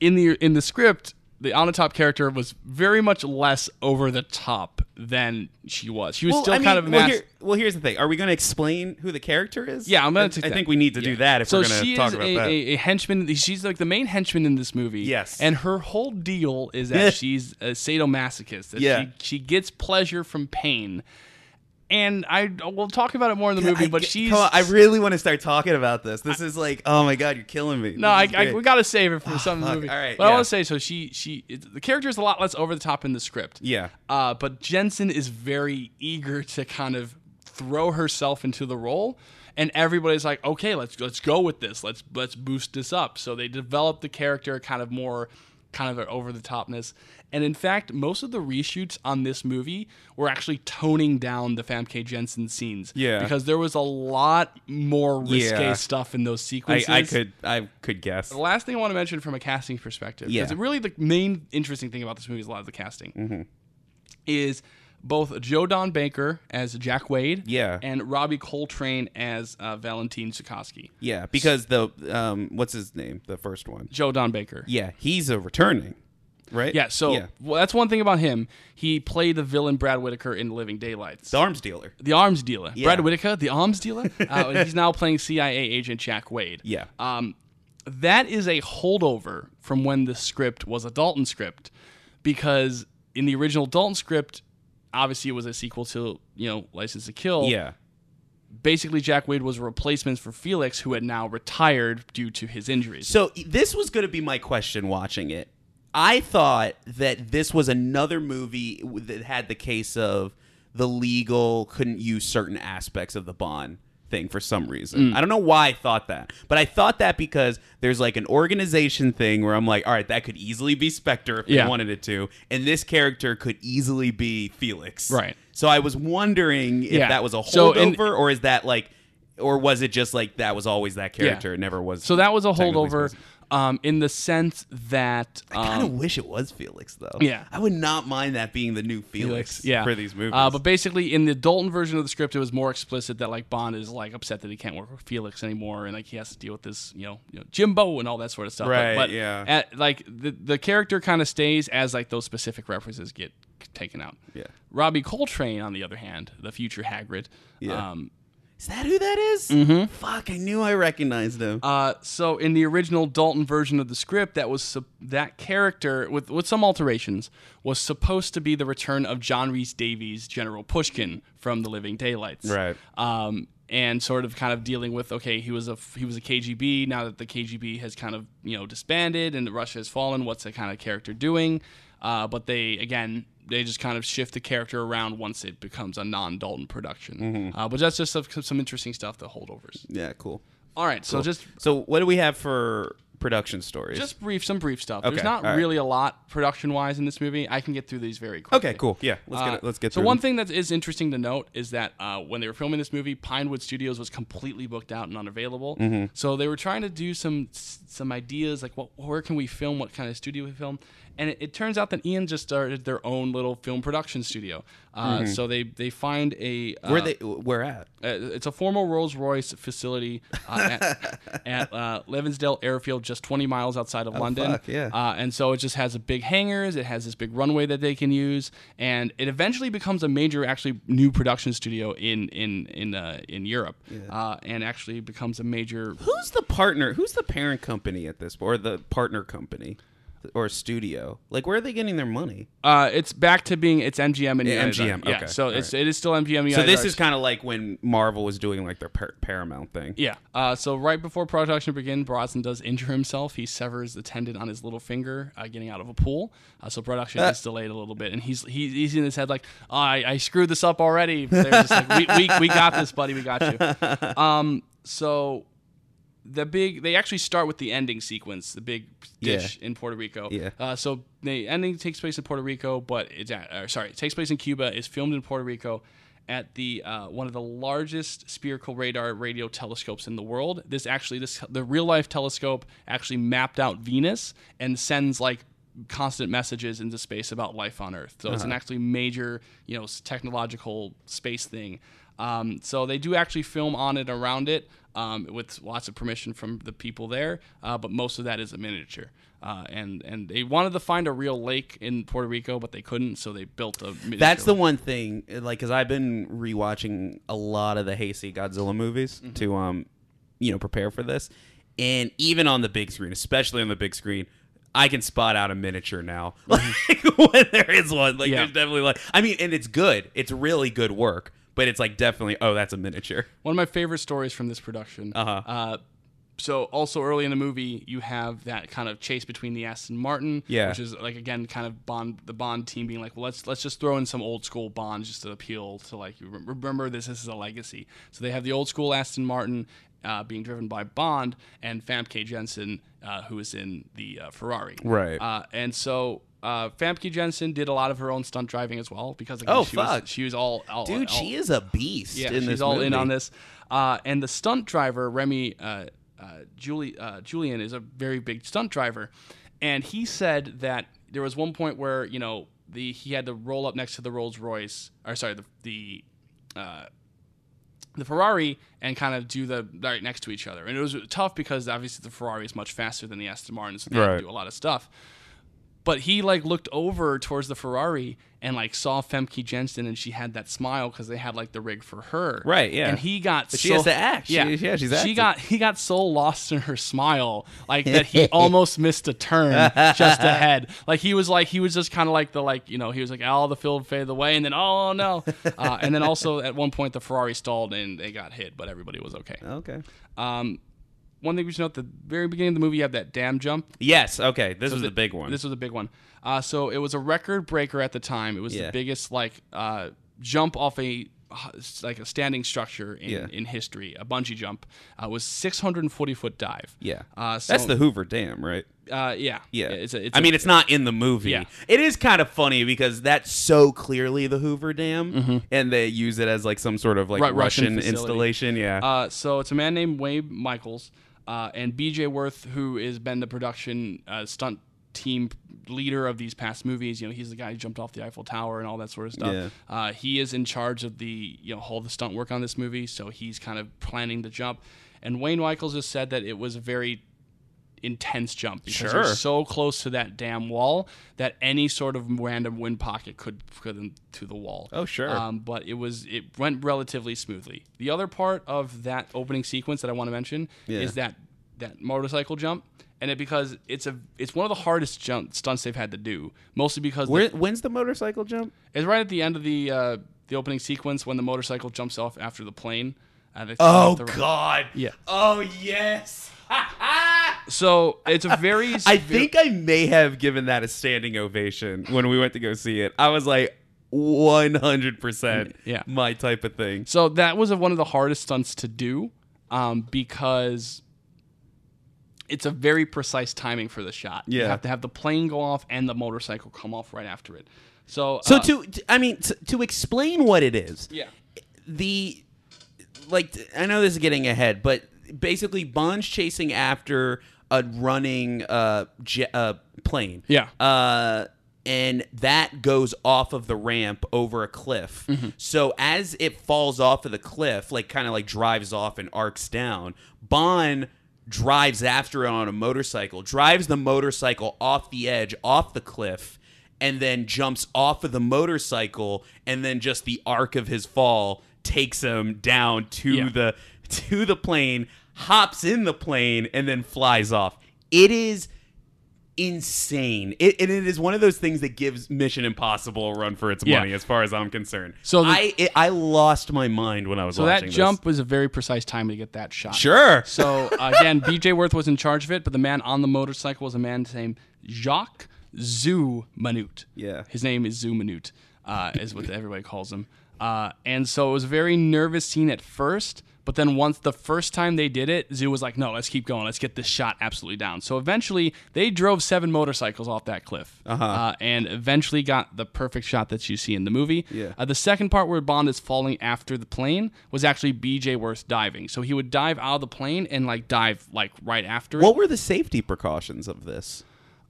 in the in the script, the Onatopp character was very much less over the top than she was. She was Well, still I mean, kind of well, mass- here- well, here's the thing. Are we going to explain who the character is? Yeah, I'm gonna take I that. think we need to do that if so we're going to talk about a, that. A, a henchman. She's like the main henchman in this movie. Yes. and her whole deal is that she's a sadomasochist. That Yeah. she, she gets pleasure from pain. And I we'll talk about it more in the movie, I but she's on, I really want to start talking about this. This is like, oh my god, you're killing me. No, I, I, we got to save it for some fuck. movie. All right, but I want to say so. She she the character is a lot less over the top in the script. Yeah. Uh, but Janssen is very eager to kind of throw herself into the role, and everybody's like, okay, let's let's go with this. Let's let's boost this up. So they develop the character kind of more kind of an over the topness. And in fact, most of the reshoots on this movie were actually toning down the Famke Janssen scenes. Yeah. Because there was a lot more risque Yeah. stuff in those I, sequences. I could I could guess. The last thing I want to mention from a casting perspective, because Yeah. really the main interesting thing about this movie is a lot of the casting, Mm-hmm. is both Joe Don Baker as Jack Wade, Yeah. and Robbie Coltrane as uh, Valentine Zukovsky. Yeah, because the um, what's his name? The first one. Joe Don Baker. Yeah, he's a returning, right? Yeah, so yeah. Well, that's one thing about him. He played the villain Brad Whitaker in Living Daylights. the arms dealer. The arms dealer. Yeah. Brad Whitaker, the arms dealer. Uh, he's now playing CIA agent Jack Wade. Yeah. Um, that is a holdover from when the script was a Dalton script, because in the original Dalton script, obviously it was a sequel to you know License to Kill. Yeah. Basically, Jack Wade was a replacement for Felix, who had now retired due to his injuries. So this was going to be my question watching it. I thought that this was another movie that had the case of the legal couldn't use certain aspects of the Bond thing for some reason. Mm. I don't know why I thought that, but I thought that because there's like an organization thing where I'm like, all right, that could easily be Spectre if Yeah. they wanted it to, and this character could easily be Felix. Right. So I was wondering if Yeah. that was a So, and- holdover or is that like. Or was it just like that was always that character? It never was. So that was a holdover, supposed um, in the sense that I kind of um, wish it was Felix though. Yeah. I would not mind that being the new Felix, yeah. for these movies. Uh, but basically, in the Dalton version of the script, it was more explicit that like Bond is like upset that he can't work with Felix anymore, and like he has to deal with this, you know, you know Jimbo and all that sort of stuff. But- Right, But, yeah. at, like the the character kind of stays as like those specific references get taken out. Yeah. Robbie Coltrane, on the other hand, the future Hagrid. Yeah. Um, is that who that is? Mm-hmm. Fuck, I knew I recognized him. Uh, so in the original Dalton version of the script, that was sup- that character with with some alterations was supposed to be the return of John Rhys-Davies, General Pushkin from The Living Daylights. Right. Um, and sort of kind of dealing with okay, he was a he was a KGB. Now that the KGB has kind of you know disbanded and Russia has fallen, what's the kind of character doing? Uh, but they again they just kind of shift the character around once it becomes a non-Dalton production. Uh, but that's just some, some interesting stuff. The holdovers. Yeah, cool. All right, so just So what do we have for production stories? just brief some brief stuff. There's not right. really a lot production wise in this movie. I can get through these very quickly. okay, cool. Yeah, let's Uh, get it, let's get so one them. thing that is interesting to note is that uh, when they were filming this movie, Pinewood Studios was completely booked out and unavailable. Mm-hmm. So they were trying to do some some ideas like, what, where can we film? What kind of studio we film? And it, it turns out that Eon just started their own little film production studio. Uh, So they they find a uh, Mm-hmm. Where they where at? uh, it's a former Rolls Royce facility uh, at, at uh, Leavesden Airfield, just 20 miles outside of London. Oh, fuck, yeah. Uh, and so it just has a big hangars. It has this big runway that they can use, and it eventually becomes a major, actually, new production studio in in in uh, in Europe, uh, and actually becomes a major. Who's the partner? Who's the parent company at this, or the partner company, or studio? Like, where are they getting their money? Uh, it's back to being it's MGM and Yeah, MGM. Yeah, okay, so all it's right. it is still MGM. United So this Arts. is kind of like when Marvel was doing like their par- Paramount thing. Yeah. Uh, so right before production begins, Brosnan does injure himself. He severs the tendon on his little finger, uh, getting out of a pool. Uh, so production is delayed a little bit, and he's he, he's in his head like, oh, I, I screwed this up already. They're just like, we, we, we got this, buddy. We got you. Um, so the big they actually start with the ending sequence, the big dish in Puerto Rico. Yeah. Uh, so the ending takes place in Puerto Rico, but it's at, uh, sorry, it takes place in Cuba. Is filmed in Puerto Rico at the uh, one of the largest spherical radar radio telescopes in the world. This actually this the real life telescope actually mapped out Venus and sends like constant messages into space about life on Earth. So it's an actually major, you know, technological space thing. Um, so they do actually film on it around it um, with lots of permission from the people there, uh, but most of that is a miniature. Uh, and and they wanted to find a real lake in Puerto Rico, but they couldn't, so they built a. Miniature That's the lake. one thing, like, because I've been rewatching a lot of the Heisei Godzilla movies Mm-hmm. to, um, you know, prepare for this, and even on the big screen, especially on the big screen, I can spot out a miniature now. Like when there is one, like Mm-hmm. Yeah. there's definitely like, I mean, and it's good. It's really good work, but it's like definitely, oh, that's a miniature. One of my favorite stories from this production. Uh-huh. Uh, so also early in the movie, you have that kind of chase between the Aston Martin, Yeah. which is like again kind of Bond, the Bond team being like, well, let's let's just throw in some old school Bonds just to appeal to like you remember this this is a legacy. So they have the old school Aston Martin uh, being driven by Bond and Famke Janssen, uh, who is in the uh, Ferrari, Right. Uh, and so. Uh, Famke Janssen did a lot of her own stunt driving as well because again, Oh, she fuck. was she was all, all Dude, all, she is a beast. yeah, in she's this all in on this. Uh, and the stunt driver Remy uh, uh, Julie uh, Julienne is a very big stunt driver, and he said that there was one point where you know the he had to roll up next to the Rolls Royce, or sorry, the the uh, the Ferrari and kind of do the right next to each other. And it was tough because obviously the Ferrari is much faster than the Aston Martin, so they had Right. to do a lot of stuff. But he like looked over towards the Ferrari and like saw Famke Janssen and she had that smile because they had like the rig for her. Right, yeah. And he got But she so, has to act. She- Yeah, yeah, she's She acting. got he got so lost in her smile like that he almost missed a turn just ahead. Like he was like he was just kind of like the like you know he was like all the field faded away and then oh no, uh, and then also at one point the Ferrari stalled and they got hit, but everybody was okay. Okay. Um, one thing we should note: at the very beginning of the movie, you have that dam jump. Yes. Okay. This was the- the big one. This was a big one. Uh, so it was a record breaker at the time. It was Yeah. the biggest like uh, jump off a like a standing structure in, Yeah. in history. A bungee jump uh, was 640 foot dive. yeah. Uh, so, That's the Hoover Dam, right? uh, yeah Yeah. It's a, it's I a- mean, it's not in the movie. Yeah. It is kind of funny because that's so clearly the Hoover Dam, and they use it as like some sort of like Mm-hmm. Right, Russian Russian, installation. Yeah. Uh, so it's a man named Wayne Michaels uh, and B.J. Worth, who has been the production uh, stunt team leader of these past movies. You know, he's the guy who jumped off the Eiffel Tower and all that sort of stuff. Yeah. Uh, he is in charge of the you know all the stunt work on this movie, so he's kind of planning the jump. And Wayne Michaels just said that it was a very intense jump because Sure. you're so close to that damn wall that any sort of random wind pocket could put them to the wall. Oh, sure. Um, but it was it went relatively smoothly. The other part of that opening sequence that I want to mention Yeah. is that that motorcycle jump, and it because it's a it's one of the hardest jump stunts they've had to do, mostly because the- when's the motorcycle jump? it's right at the end of the uh, the opening sequence when the motorcycle jumps off after the plane. Uh, Oh the- God. Yeah. Oh yes. So it's a very. I think I may have given that a standing ovation when we went to go see it. I was like, one hundred percent, Yeah. my type of thing. So that was one of the hardest stunts to do um, because it's a very precise timing for the shot. You Yeah. have to have the plane go off and the motorcycle come off right after it. So, So uh, to, to- I mean, to, to explain what it is, yeah, the like I know this is getting ahead, but basically Bond's chasing after a running uh, uh plane. Yeah. Uh and that goes off of the ramp over a cliff. Mm-hmm. So as it falls off of the cliff, like kind of like drives off and arcs down, Bond drives after it on a motorcycle, drives the motorcycle off the edge, off the cliff, and then jumps off of the motorcycle, and then just the arc of his fall takes him down to Yeah. the to the plane, hops in the plane, and then flies off. It is insane. It, and it is one of those things that gives Mission Impossible a run for its Yeah. money, as far as I'm concerned. So the- I it, I lost my mind when I was so watching that this. jump was a very precise time to get that shot. Sure. So again, B.J. Worth was in charge of it, but the man on the motorcycle was a man named Jacques Zoo Malnuit. Yeah. his name is Zoo Malnuit, uh, is what everybody calls him. Uh, and so it was a very nervous scene at first, but then once the first time they did it, Zoo was like, "No, let's keep going. Let's get this shot absolutely down." So eventually, they drove seven motorcycles off that cliff, uh and eventually got the perfect shot that you see in the movie. Yeah. Uh, the second part where Bond is falling after the plane was actually B.J. Worth diving. So he would dive out of the plane and like dive like right after What were the safety precautions of this?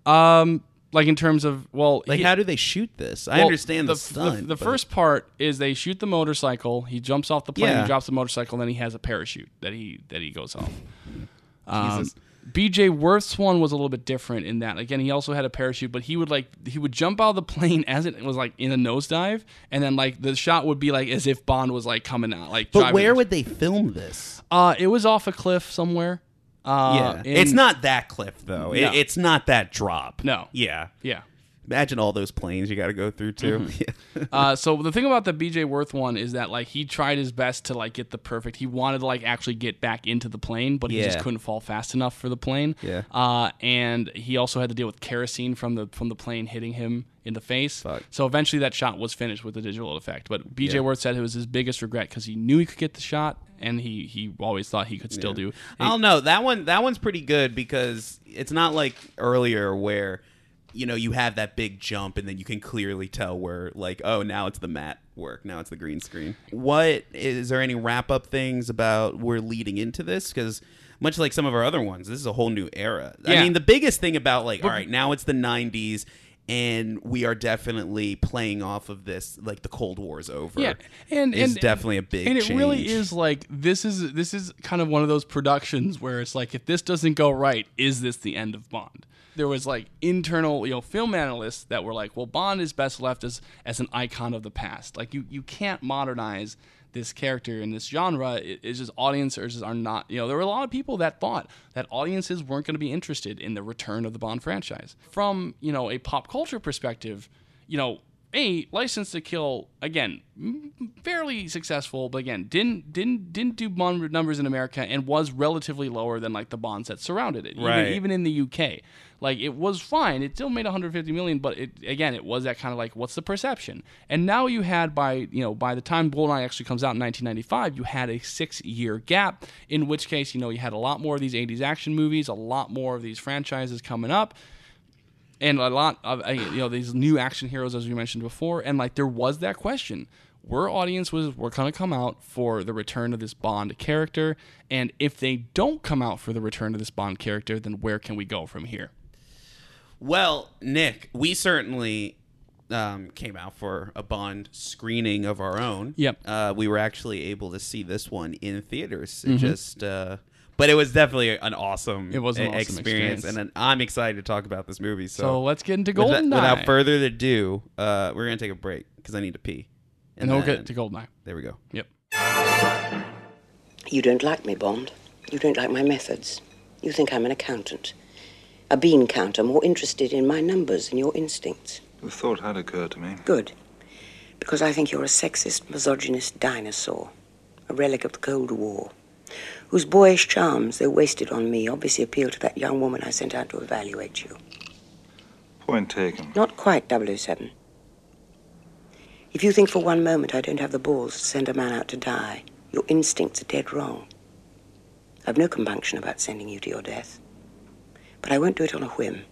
Um, like in terms of well, Like, he- how do they shoot this? I well, understand the, the, stunt. The, but- first part is they shoot the motorcycle. He jumps off the plane, Yeah. he drops the motorcycle, and then he has a parachute that he that he goes off. Um, Jesus. BJ Worth's one was a little bit different in that again he also had a parachute, but he would like he would jump out of the plane as it was like in a nosedive, and then like the shot would be like as if Bond was like coming out like. But driving- where would they film this? uh it was off a cliff somewhere. Uh, yeah, in- it's not that cliff though. It, it's not that drop. No. Yeah. Yeah. Imagine all those planes you got to go through too. Mm-hmm. Yeah. Uh, so the thing about the BJ Worth one is that like he tried his best to like get the perfect. He wanted to like actually get back into the plane, but he just couldn't fall fast enough for the plane. Yeah. Uh, and he also had to deal with kerosene from the from the plane hitting him in the face. Fuck. So eventually that shot was finished with the digital effect. But BJ Yeah. Worth said it was his biggest regret because he knew he could get the shot and he he always thought he could still do. I don't know. That one that one's pretty good because it's not like earlier where you know you have that big jump and then you can clearly tell where like oh now it's the matte work now it's the green screen. What is there any wrap up things about we're leading into this because much like some of our other ones this is a whole new era. yeah. I mean the biggest thing about like all right now it's the 90s and we are definitely playing off of this like the Cold war is over. Yeah, and and, definitely a big and it really is like this is this is kind of one of those productions where it's like if this doesn't go right, is this the end of Bond? There was like internal, you know, film analysts that were like, well, Bond is best left as as an icon of the past. Like you you can't modernize this character in this genre. It, it's just audiences are not, you know, there were a lot of people that thought that audiences weren't going to be interested in the return of the Bond franchise. From, you know, a pop culture perspective, you know, a license to kill again fairly successful but again didn't didn't didn't do bond numbers in america and was relatively lower than like the bonds that surrounded it Right. even, even in the uk like it was fine. It still made 150 million but it again it was that kind of like what's the perception? And now you had by you know by the time goldeneye actually comes out in 1995 you had a six year gap in which case you know you had a lot more of these 80s action movies a lot more of these franchises coming up and a lot of uh, you know these new action heroes as we mentioned before and like there was that question were audience was were going to come out for the return of this bond character and if they don't come out for the return of this bond character then where can we go from here Well, Nick, we certainly um, came out for a Bond screening of our own. Yep. Uh, we were actually able to see this one in theaters. It just, uh, but it was definitely an awesome. It was an awesome experience, experience. and I'm excited to talk about this movie. So, so let's get into with that- golden without further ado, uh, we're gonna take a break because I need to pee. and then we'll get to goldeneye There we go. yep You don't like me, Bond. You don't like my methods. You think I'm an accountant. A bean counter more interested in my numbers than your instincts. The thought had occurred to me. Good. Because I think you're a sexist, misogynist dinosaur. a relic of the Cold War, whose boyish charms, though wasted on me, obviously appeal to that young woman I sent out to evaluate you. Point taken. Not quite 007. If you think for one moment I don't have the balls to send a man out to die, your instincts are dead wrong. I've no compunction about sending you to your death. But I won't do it on a whim,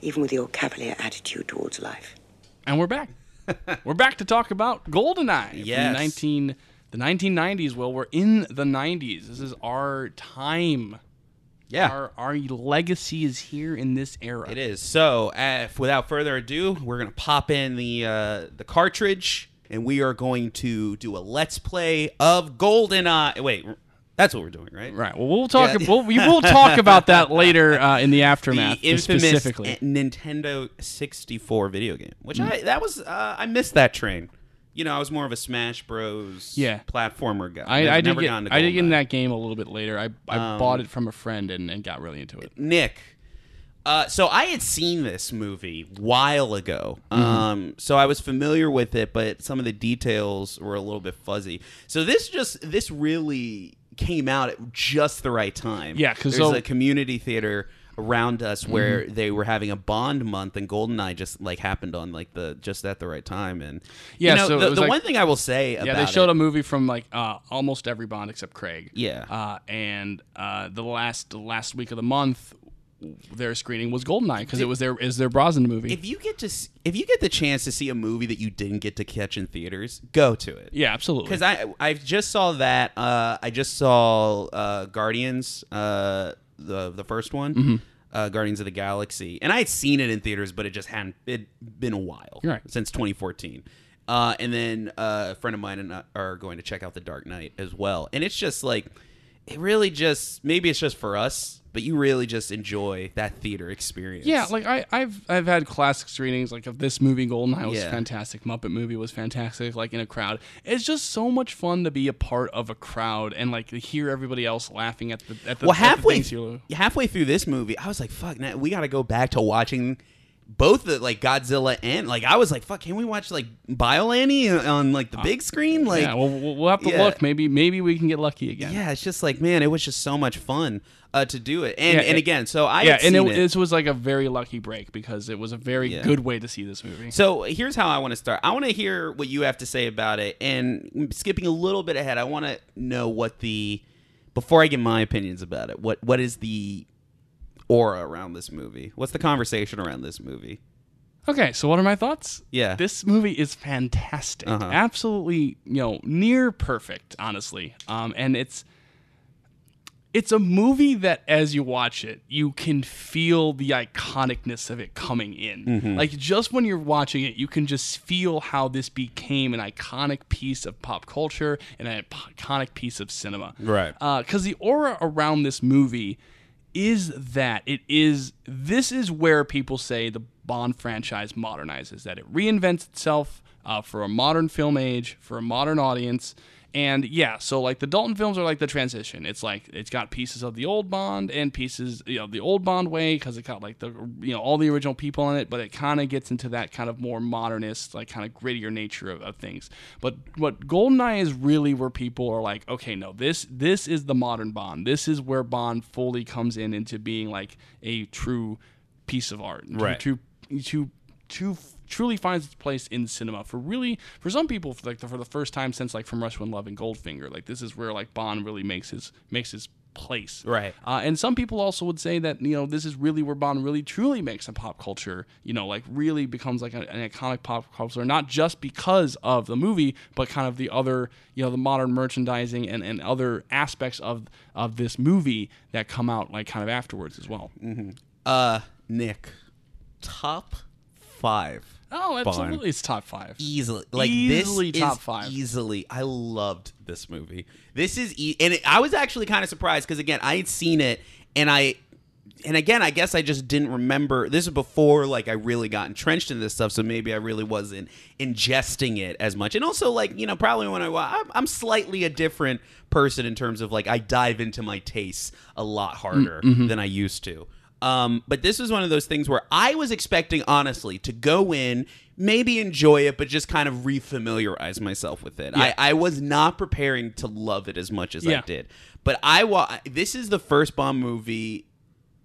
even with your cavalier attitude towards life. And we're back. we're back to talk about GoldenEye. from Yes. 19, the 1990s. Well, we're in the 90s. This is our time. Yeah. Our, our legacy is here in this era. It is. So, uh, if- without further ado, we're gonna pop in the uh, the cartridge, and we are going to do a let's play of GoldenEye. Wait, that's what we're doing, right? Right. Well, we'll talk. Yeah. We'll, we will talk about that later uh, in the aftermath, The infamous specifically. Nintendo 64 video game, which I that was uh, I missed that train. You know, I was more of a Smash Bros. Yeah. platformer guy. I, Never- I did get I did get in that game a little bit later. I I Um, bought it from a friend and, and got really into it. Nick. Uh, so I had seen this movie while ago, Mm-hmm. um, so I was familiar with it, but some of the details were a little bit fuzzy. So this just this really came out at just the right time. Yeah, 'cause there's so- a community theater around us where they were having a Bond month, and Goldeneye just like happened on like the just at the right time. And Yeah, you know, so the, the like- one thing I will say Yeah, they showed it, a movie from like uh, almost every Bond except Craig. Yeah. Uh, and uh, the last the last week of the month, their screening was Goldeneye because it was their is their Brosnan movie. if you get to if you get the chance to see a movie that you didn't get to catch in theaters, go to it. yeah, absolutely. Because I I just saw that. Uh, I just saw uh, Guardians, uh, the the first one, Mm-hmm. uh, Guardians of the Galaxy, and I had seen it in theaters, but it just hadn't it been a while Right. since 2014. Uh, and then uh, a friend of mine and I are going to check out The Dark Knight as well, and it's just like it really just maybe it's just for us, but you really just enjoy that theater experience. Yeah, like I, I've I've had classic screenings like of this movie Goldeneye was Yeah. fantastic, Muppet movie was fantastic, like in a crowd. It's just so much fun to be a part of a crowd and like hear everybody else laughing at the at the, well at the halfway things you- halfway through this movie i was like fuck now we gotta go back to watching both the like godzilla and like i was like fuck can we watch like Biollante on like the big screen like yeah, well, we'll we'll have to yeah. look. Maybe maybe we can get lucky again. yeah, it's just like man it was just so much fun uh, to do it and Yeah, and it- again so i yeah, and it, it, this was like a very lucky break because it was a very good way to see this movie. So here's how I want to start. I want to hear what you have to say about it, and skipping a little bit ahead, I want to know what the before I get my opinions about it. What what is the aura around this movie? What's the conversation around this movie? Okay, so what are my thoughts? Yeah. This movie is fantastic. Uh-huh. Absolutely, you know, near perfect, honestly. Um, and it's it's a movie that as you watch it, you can feel the iconicness of it coming in. Mm-hmm. Like just when you're watching it, you can just feel how this became an iconic piece of pop culture and an iconic piece of cinema. Right. Because the aura around this movie is that it is this is where people say the Bond franchise modernizes that it reinvents itself uh, for a modern film age for a modern audience and yeah so like the Dalton films are like the transition. It's like it's got pieces of the old Bond and pieces you know the old Bond way because it got like the you know all the original people in it but it kind of gets into that kind of more modernist like kind of grittier nature of, of things. But what Goldeneye is really where people are like okay no this this is the modern Bond. This is where Bond fully comes in into being like a true piece of art. Right. to to to truly finds its place in cinema for really for some people for like the, for the first time since like from Rush When Love and Goldfinger like this is where like Bond really makes his makes his place Right. uh, and some people also would say that you know this is really where Bond really truly makes a pop culture you know like really becomes like a- an iconic pop culture not just because of the movie but kind of the other you know the modern merchandising and, and other aspects of of this movie that come out like kind of afterwards as well Uh, Nick, top five. Oh Bond. absolutely. It's top five. Easily. Like Easily this top is five. easily. I loved this movie. This is e- and it, i was actually kind of surprised because again i had seen it and i and again i guess i just didn't remember. This is before like i really got entrenched in this stuff so maybe i really wasn't ingesting it as much. And also like you know probably when i i'm, I'm slightly a different person in terms of like i dive into my tastes a lot harder mm, mm-hmm. than i used to Um, but this was one of those things where I was expecting, honestly, to go in, maybe enjoy it, but just kind of refamiliarize myself with it. Yeah. I, I was not preparing to love it as much as I did. But I wa- this is the first Bond movie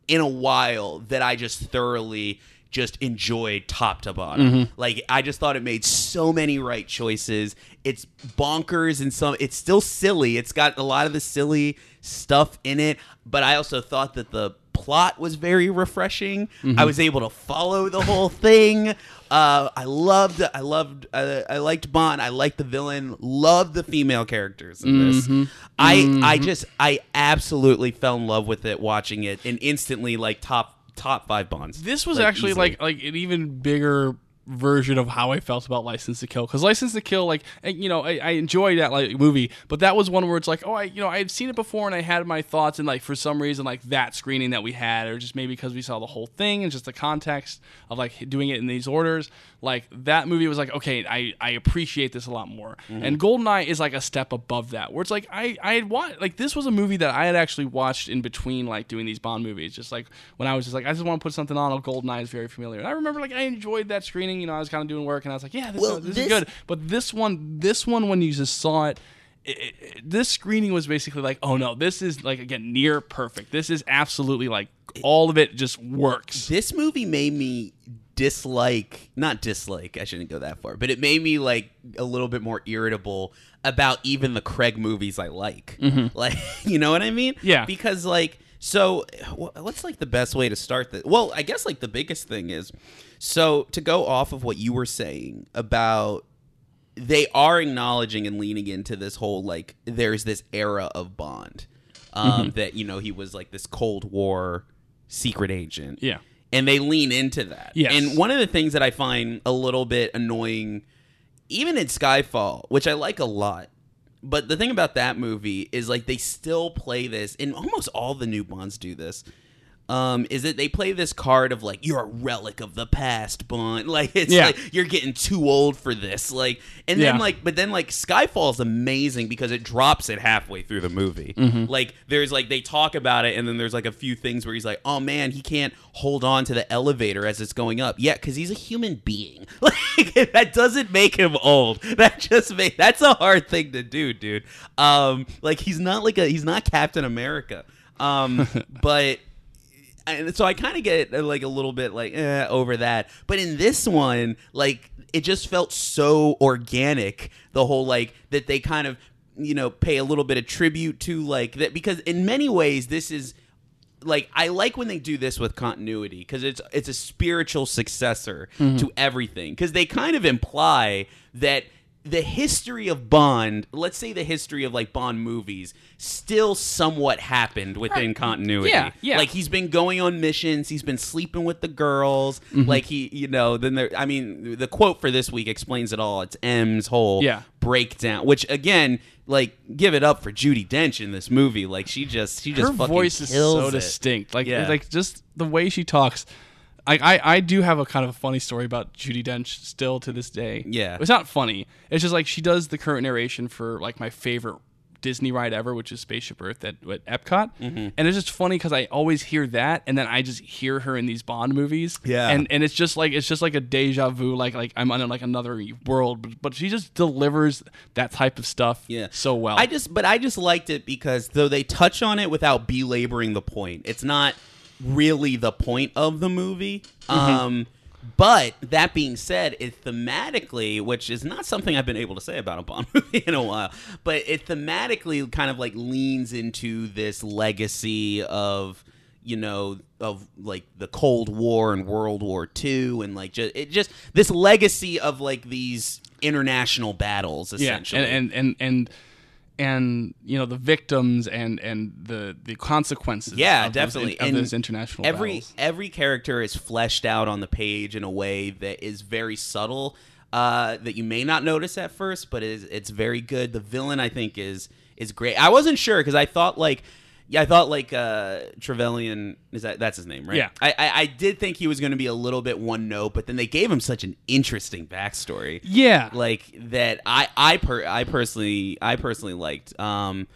in a while that I just thoroughly just enjoyed top to bottom. Mm-hmm. Like I just thought it made so many right choices. It's bonkers and some it's still silly. It's got a lot of the silly stuff in it, but I also thought that the plot was very refreshing. Mm-hmm. I was able to follow the whole thing. Uh, I loved, I loved, uh, I liked Bond. I liked the villain. Loved the female characters in this. Mm-hmm. I, I just, I absolutely fell in love with it watching it, and instantly like top, top five Bonds. This was Like, actually easily. like like an even bigger version of how I felt about License to Kill because License to Kill like you know I, I enjoyed that like movie but that was one where it's like oh I you know I had seen it before and I had my thoughts and like for some reason like that screening that we had or just maybe because we saw the whole thing and just the context of like doing it in these orders like that movie was like okay I I appreciate this a lot more mm-hmm. and Goldeneye is like a step above that where it's like I I had watched like this was a movie that I had actually watched in between like doing these Bond movies just like when I was just like I just want to put something on. Oh, Goldeneye is very familiar. And I remember like I enjoyed that screening. You know, I was kind of doing work and I was like, yeah, this, Well, is, this, this- is good. But this one, this one, when you just saw it. It, it- this screening was basically like, oh no, this is like again near perfect. This is absolutely like all of it just works. this movie made me dislike not dislike i shouldn't go that far but it made me like a little bit more irritable about even the craig movies i like like you know what i mean Yeah. because like so what's like the best way to start this well i guess like the biggest thing is so to go off of what you were saying about they are acknowledging and leaning into this whole like there's this era of Bond um, that you know he was like this Cold War secret agent. Yeah. And they lean into that. Yes. and one of the things that I find a little bit annoying, even in Skyfall, which I like a lot. But the thing about that movie is like they still play this, and almost all the new Bonds do this. Um, is that they play this card of like you're a relic of the past, Bond. Like it's Yeah. like you're getting too old for this. Like, and Yeah. then like, but then like Skyfall is amazing because it drops it halfway through the movie. Mm-hmm. Like there's like they talk about it, and then there's like a few things where he's like, oh man, he can't hold on to the elevator as it's going up. Yeah, because he's a human being. Like that doesn't make him old. That just make that's a hard thing to do, dude. Um, like he's not like a he's not Captain America. Um, but and so I kind of get uh, like a little bit like eh, over that. But in this one, like it just felt so organic. The whole like that they kind of you know pay a little bit of tribute to like that because in many ways this is like I like when they do this with continuity because it's it's a spiritual successor to everything because they kind of imply that the history of Bond, let's say the history of like Bond movies, still somewhat happened within continuity. Yeah, yeah. Like he's been going on missions, he's been sleeping with the girls. Mm-hmm. Like he, you know, then there. I mean, the quote for this week explains it all. It's M's whole Yeah. breakdown, which again, like, give it up for Judi Dench in this movie. Like she just, she just her fucking voice is so it. distinct. Like Yeah. like just the way she talks. I, I, I do have a kind of a funny story about Judi Dench still to this day. Yeah. It's not funny. It's just like she does the current narration for like my favorite Disney ride ever, which is Spaceship Earth at, at Epcot. Mm-hmm. And it's just funny because I always hear that and then I just hear her in these Bond movies. Yeah. And and it's just like it's just like a deja vu, like like I'm on like another world. But, but she just delivers that type of stuff Yeah. so well. I just, but I just liked it because though they touch on it without belaboring the point, it's not really the point of the movie. Um, but that being said, it thematically, which is not something I've been able to say about a Bond movie in a while, but it thematically kind of like leans into this legacy of you know of like the Cold War and World War II and like just it just this legacy of like these international battles essentially. Yeah, and and and and, and you know the victims and and the the consequences. Yeah, of those definitely. in- of And those international every battles. every character is fleshed out on the page in a way that is very subtle uh, that you may not notice at first, but it is, it's very good. The villain, I think, is is great. I wasn't sure because I thought like. Yeah, I thought like uh Trevelyan is that that's his name, right? Yeah. I I, I did think he was going to be a little bit one note, but then they gave him such an interesting backstory Yeah, like that I I per I personally I personally liked. Um,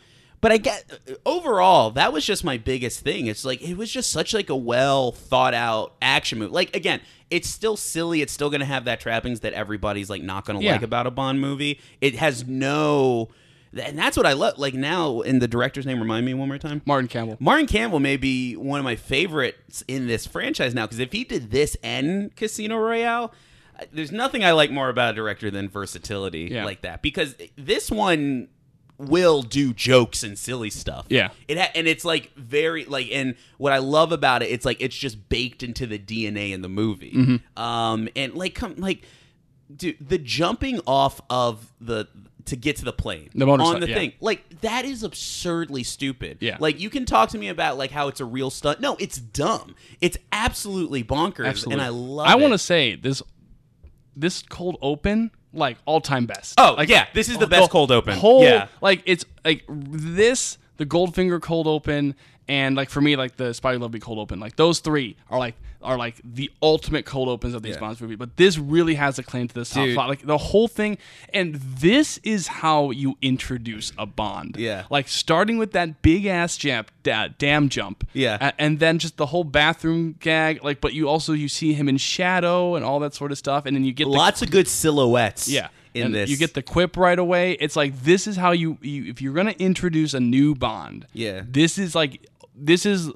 But I get overall that was just my biggest thing. It's like it was just such like a well thought out action movie. Like again, it's still silly. It's still going to have that trappings that everybody's like not going to Yeah. like about a Bond movie. It has no, and that's what I love. Like now, in the director's name, remind me one more time. Martin Campbell. Martin Campbell may be one of my favorites in this franchise now because if he did this and Casino Royale, there's nothing I like more about a director than versatility Yeah. like that. Because this one will do jokes and silly stuff. Yeah. it ha- and it's like very like and what I love about it, it's like it's just baked into the DNA in the movie. Mm-hmm. Um, and like come like. Dude, the jumping off of the to get to the plane The motorcycle, on the yeah. thing, like that is absurdly stupid. Yeah. Like you can talk to me about like how it's a real stunt. No, it's dumb. It's absolutely bonkers, Absolutely. and I love. I want to say this this cold open like all time best. Oh, like, yeah, this is the best cold open. Whole, Yeah. like it's like this the Goldfinger cold open and like for me like the Spy Who Loved Me cold open like those three are like are like the ultimate cold opens of these Yeah. Bonds movies. But this really has a claim to this top Dude. spot. Like the whole thing, and this is how you introduce a Bond. Yeah. like starting with that big ass jump, da- dam jump. Yeah. And then just the whole bathroom gag. Like, but you also you see him in shadow and all that sort of stuff, and then you get the lots of good silhouettes. yeah. in and this, You get the quip right away. It's like this is how you, you if you're gonna introduce a new Bond. Yeah. This is like this is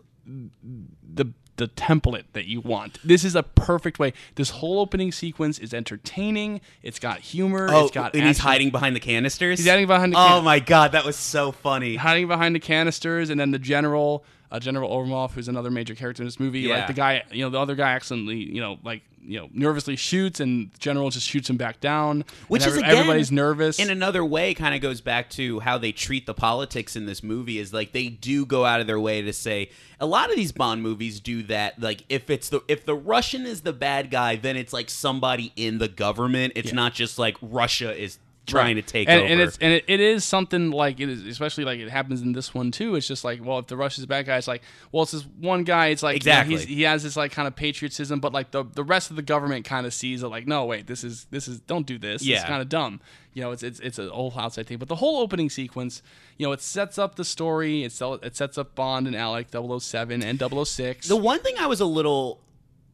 the template that you want. This is a perfect way. This whole opening sequence is entertaining. It's got humor. Oh, it's got and he's hiding behind the canisters. He's hiding behind the Oh can- my god, that was so funny. hiding behind the canisters, and then the general, uh, General Ourumov, who's another major character in this movie. Yeah. Like the guy, you know, the other guy accidentally, you know, like you know, nervously shoots, and the general just shoots him back down. Which is every- again, everybody's nervous. In another way, kind of goes back to how they treat the politics in this movie. Is like they do go out of their way to say a lot of these Bond movies do that. Like if it's the if the Russian is the bad guy, then it's like somebody in the government. It's not just like Russia is trying to take and, over. and it's and it, it is something like it is especially like it happens in this one too. It's just like well if the russia's a bad guy it's like well it's this one guy it's like you know, Exactly. he's, he has this like kind of patriotism but like the the rest of the government kind of sees it like no wait this is this is don't do this. It's kind of dumb. You know it's it's it's an old outside thing. But the whole opening sequence you know it sets up the story. It, it sets up bond and alec 007 and 006 The one thing I was a little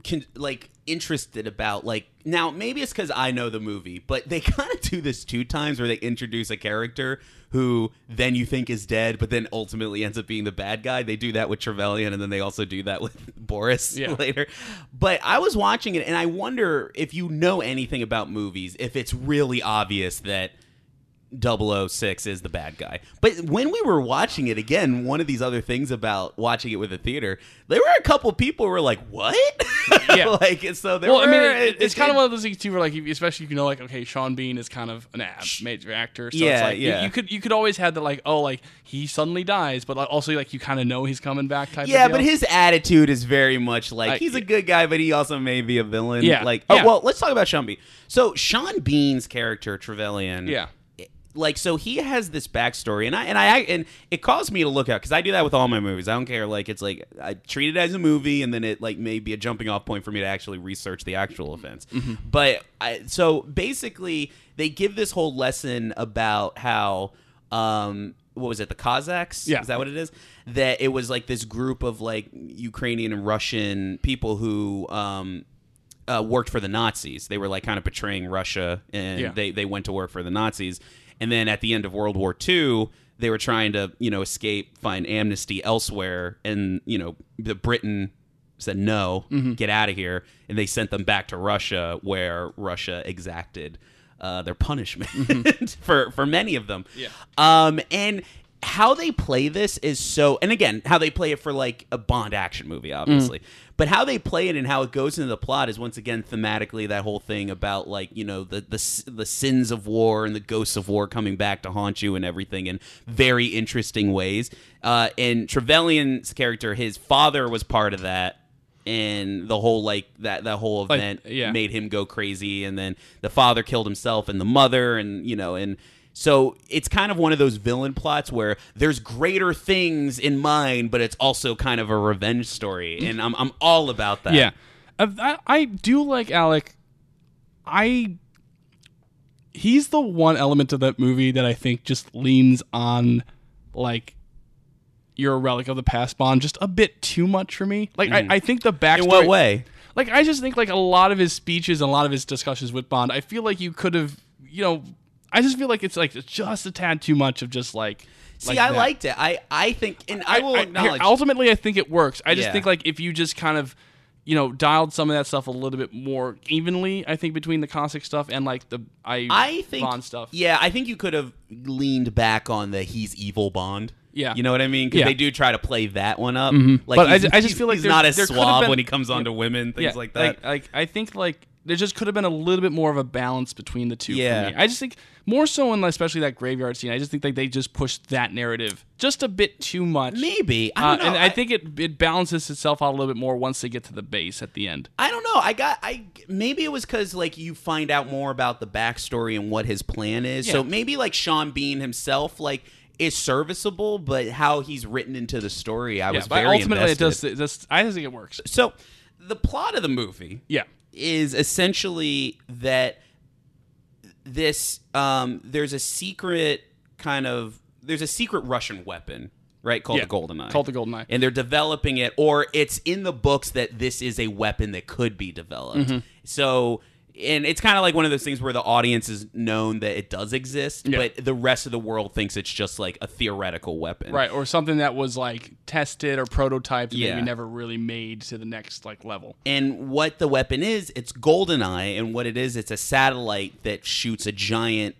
con- like interested about, like now maybe it's because I know the movie, but they kind of do this two times where they introduce a character who then you think is dead, but then ultimately ends up being the bad guy. They do that with Trevelyan, and then they also do that with Boris Yeah. later. But I was watching it, and I wonder if you know anything about movies, if it's really obvious that 006 is the bad guy. But when we were watching it again, one of these other things about watching it with a theater, there were a couple people who were like, "What?" Yeah. like so there well, were I mean, it, it- it's it- kind of one of those things too, where like, especially if you know, like, okay, Sean Bean is kind of an ab, major actor, so it's Yeah, like you- yeah. You, could you could always have the like, oh, like he suddenly dies, but like, also like you kind of know he's coming back type. yeah, but his attitude is very much like I- he's a good guy, but he also may be a villain. Yeah. Like, oh Yeah. well, let's talk about Sean Bean. So Sean Bean's character Trevelyan. yeah, like so he has this backstory and i and i and it caused me to look out because i do that with all my movies i don't care like it's like i treat it as a movie and then it like may be a jumping off point for me to actually research the actual events Mm-hmm. but I, so basically they give this whole lesson about how um what was it the Cossacks? Yeah. is that what it is? That it was like this group of like Ukrainian and Russian people who um, uh, worked for the Nazis. They were like kind of betraying Russia, and Yeah. they they went to work for the Nazis. And then at the end of World War II, they were trying to you know escape, find amnesty elsewhere, and you know the Britain said no, get out of here, and they sent them back to Russia, where Russia exacted uh, their punishment for for many of them. Yeah. Um, and how they play this is so, and again, how they play it for like a Bond action movie, obviously, but how they play it and how it goes into the plot is once again thematically that whole thing about like you know the the the sins of war and the ghosts of war coming back to haunt you and everything in very interesting ways. Uh, and Trevelyan's character, his father was part of that. And the whole like that that whole Like, event yeah. made him go crazy and then the father killed himself and the mother and you know and so it's kind of one of those villain plots where there's greater things in mind but it's also kind of a revenge story and i'm, I'm all about that yeah. Uh, I, I do like Alec. I he's the one element of that movie that I think just leans on like you're a relic of the past Bond just a bit too much for me. Like I, I think the backstory. In what way? Like I just think like a lot of his speeches and a lot of his discussions with Bond, I feel like you could have, you know, I just feel like it's like just a tad too much of just like. See, like I that. liked it. I, I think, and I, will here, acknowledge. ultimately, I think it works. I just Yeah. think like if you just kind of, you know, dialed some of that stuff a little bit more evenly, I think between the Cossack stuff and like the I, I think Bond stuff. Yeah, I think you could have leaned back on the he's evil Bond. Yeah. you know what I mean? Because Yeah. Mm-hmm. they do try to play that one up. Like, But I I just feel like he's not as suave been- when he comes on to women, things yeah, like that. Like, like I think like there just could have been a little bit more of a balance between the two. Yeah. for me. I just think more so in especially that graveyard scene. I just think like they just pushed that narrative just a bit too much. Maybe I Uh, don't know. and I, think it it balances itself out a little bit more once they get to the base at the end. I don't know. I got. I maybe it was because like you find out more about the backstory and what his plan is. So maybe like Sean Bean himself, like is serviceable, but how he's written into the story, I Yeah, was but very ultimately it invested. does. It just I just think it works. So the plot of the movie, Yeah. is essentially that this um, there's a secret kind of there's a secret Russian weapon, right? Called Yeah, the Golden Eye. called the Golden Eye. And they're developing it, or it's in the books that this is a weapon that could be developed. Mm-hmm. So. And it's kind of like one of those things where the audience is known that it does exist, Yeah. but the rest of the world thinks it's just like a theoretical weapon. Right, or something that was like tested or prototyped, and Yeah. maybe never really made to the next like level. And what the weapon is, it's GoldenEye, and what it is, it's a satellite that shoots a giant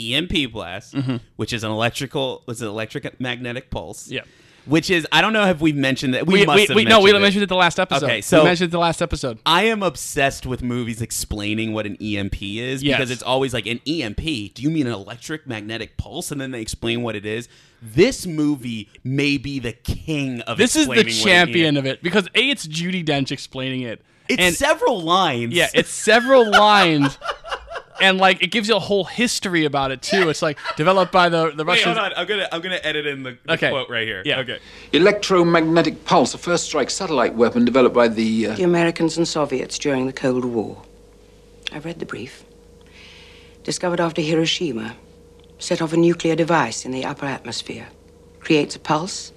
EMP blast, which is an electrical, was an electric magnetic pulse. Mm-hmm. Yeah. Which is, I don't know if we've mentioned that. We, We, must we, have we no, we mentioned it. mentioned it the last episode. Okay, so- we mentioned it the last episode. I am obsessed with movies explaining what an EMP is Yes. because it's always like an EMP. Do you mean an electric magnetic pulse? And then they explain what it is. This movie may be the king of This is the explaining what an champion of it because a it's Judi Dench explaining it. It's and several lines. yeah, it's several lines. And like it gives you a whole history about it too. It's like developed by the the Russians. Wait, Russians. hold on. I'm gonna I'm gonna edit in the, the Okay. quote right here. Yeah. Okay. Electromagnetic pulse, a first strike satellite weapon developed by the. Uh, The Americans and Soviets during the Cold War. I read the brief. Discovered after Hiroshima. Set off a nuclear device in the upper atmosphere. Creates a pulse,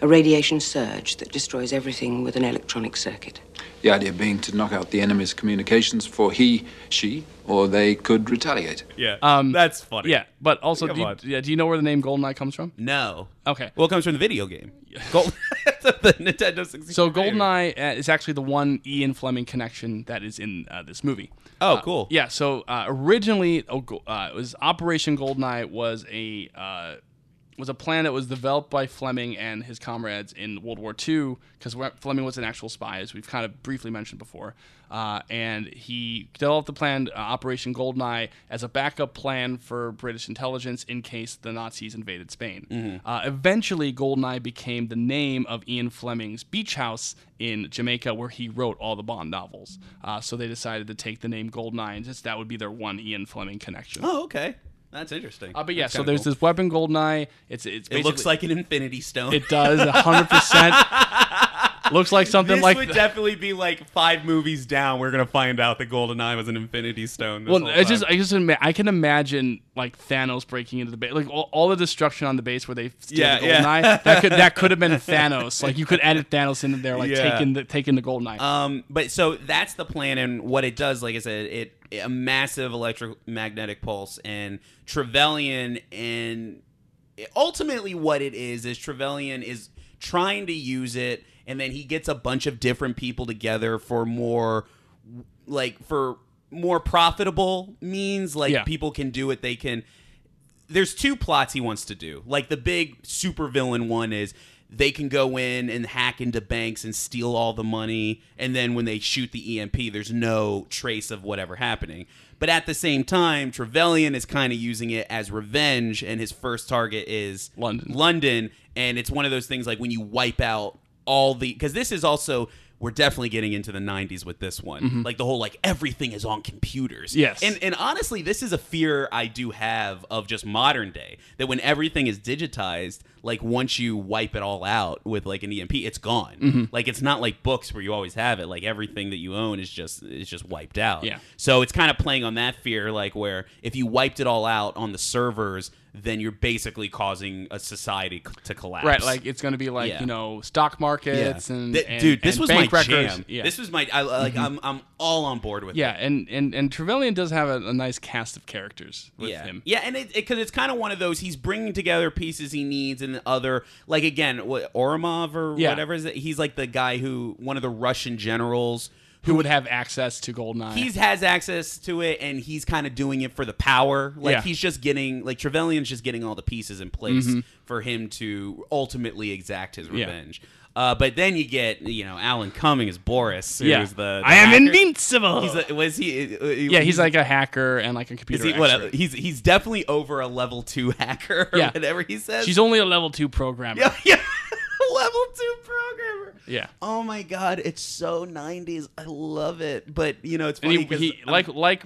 a radiation surge that destroys everything with an electronic circuit. The idea being to knock out the enemy's communications for he, she, or they could retaliate. Yeah. Um, That's funny. Yeah, but also, do you, yeah, do you know where the name Goldeneye comes from? No. Okay. Well, it comes from the video game. Gold- the Nintendo 64. So Goldeneye uh, is actually the one Ian Fleming connection that is in uh, this movie. Oh, cool. Yeah. So uh, originally, oh, uh, it was Operation Goldeneye was a uh, was a plan that was developed by Fleming and his comrades in World War II because Fleming was an actual spy, as we've kind of briefly mentioned before. Uh, and he developed the plan, uh, Operation Goldeneye, as a backup plan for British intelligence in case the Nazis invaded Spain. Uh, eventually, Goldeneye became the name of Ian Fleming's beach house in Jamaica, where he wrote all the Bond novels. Uh, so they decided to take the name Goldeneye, and just that would be their one Ian Fleming connection. Oh, okay. That's interesting. Uh, but yeah, That's so kinda there's cool. this weapon Goldeneye. It's it's It looks basically- like an Infinity Stone. it does hundred percent. Looks like something like this like would definitely be like five movies down. We're gonna find out that Golden Eye was an Infinity Stone. This Well, whole I just. I just ima- I can imagine like Thanos breaking into the base, like all, all the destruction on the base where they steal Yeah, the yeah. Goldeneye. That could that could have been Thanos. Like you could edit Thanos into there, like Yeah. taking the taking the Goldeneye. Um, but so that's the plan, and what it does, like I said, it a massive electromagnetic pulse, and Trevelyan, and ultimately what it is is Trevelyan is trying to use it, and then he gets a bunch of different people together for more, like for more profitable means, like Yeah. people can do it, they can there's two plots he wants to do. Like the big supervillain one is they can go in and hack into banks and steal all the money, and then when they shoot the EMP, there's no trace of whatever happening. But at the same time, Trevelyan is kind of using it as revenge, and his first target is London. London, and it's one of those things like when you wipe out all the because this is also we're definitely getting into the 90s with this one like the whole like everything is on computers Yes. and and honestly this is a fear i do have of just modern day that when everything is digitized like once you wipe it all out with like an emp it's gone Mm-hmm. like it's not like books where you always have it like everything that you own is just is just wiped out Yeah. so it's kind of playing on that fear like where if you wiped it all out on the servers then you're basically causing a society c- to collapse. Right, like it's going to be like Yeah. you know stock markets and, Th- and- dude, this and was my records. jam. Yeah, This was my I, like mm-hmm. I'm I'm all on board with yeah, it. and and and Trevelyan does have a, a nice cast of characters with yeah. him. Yeah, and it because it's kind of one of those he's bringing together pieces he needs and the other like again what Ourumov or Yeah. whatever is it? He's like the guy who one of the Russian generals Who would have access to Goldeneye? He's has access to it, and he's kind of doing it for the power. Like Yeah. he's just getting like Trevelyan's just getting all the pieces in place Mm-hmm. for him to ultimately exact his Yeah. revenge. Uh, but then you get you know Alan Cumming as Boris, who's yeah. the, the I am hacker. invincible. He's a, was he? uh, yeah, he's like a hacker and like a Is computer. he, what, he's he's definitely over a level two hacker or Yeah. whatever he says. She's only a level two programmer. yeah, yeah. level two programmer. Yeah. Oh my god, it's so '90s. I love it. But you know, it's and funny he, 'cause he I'm- like like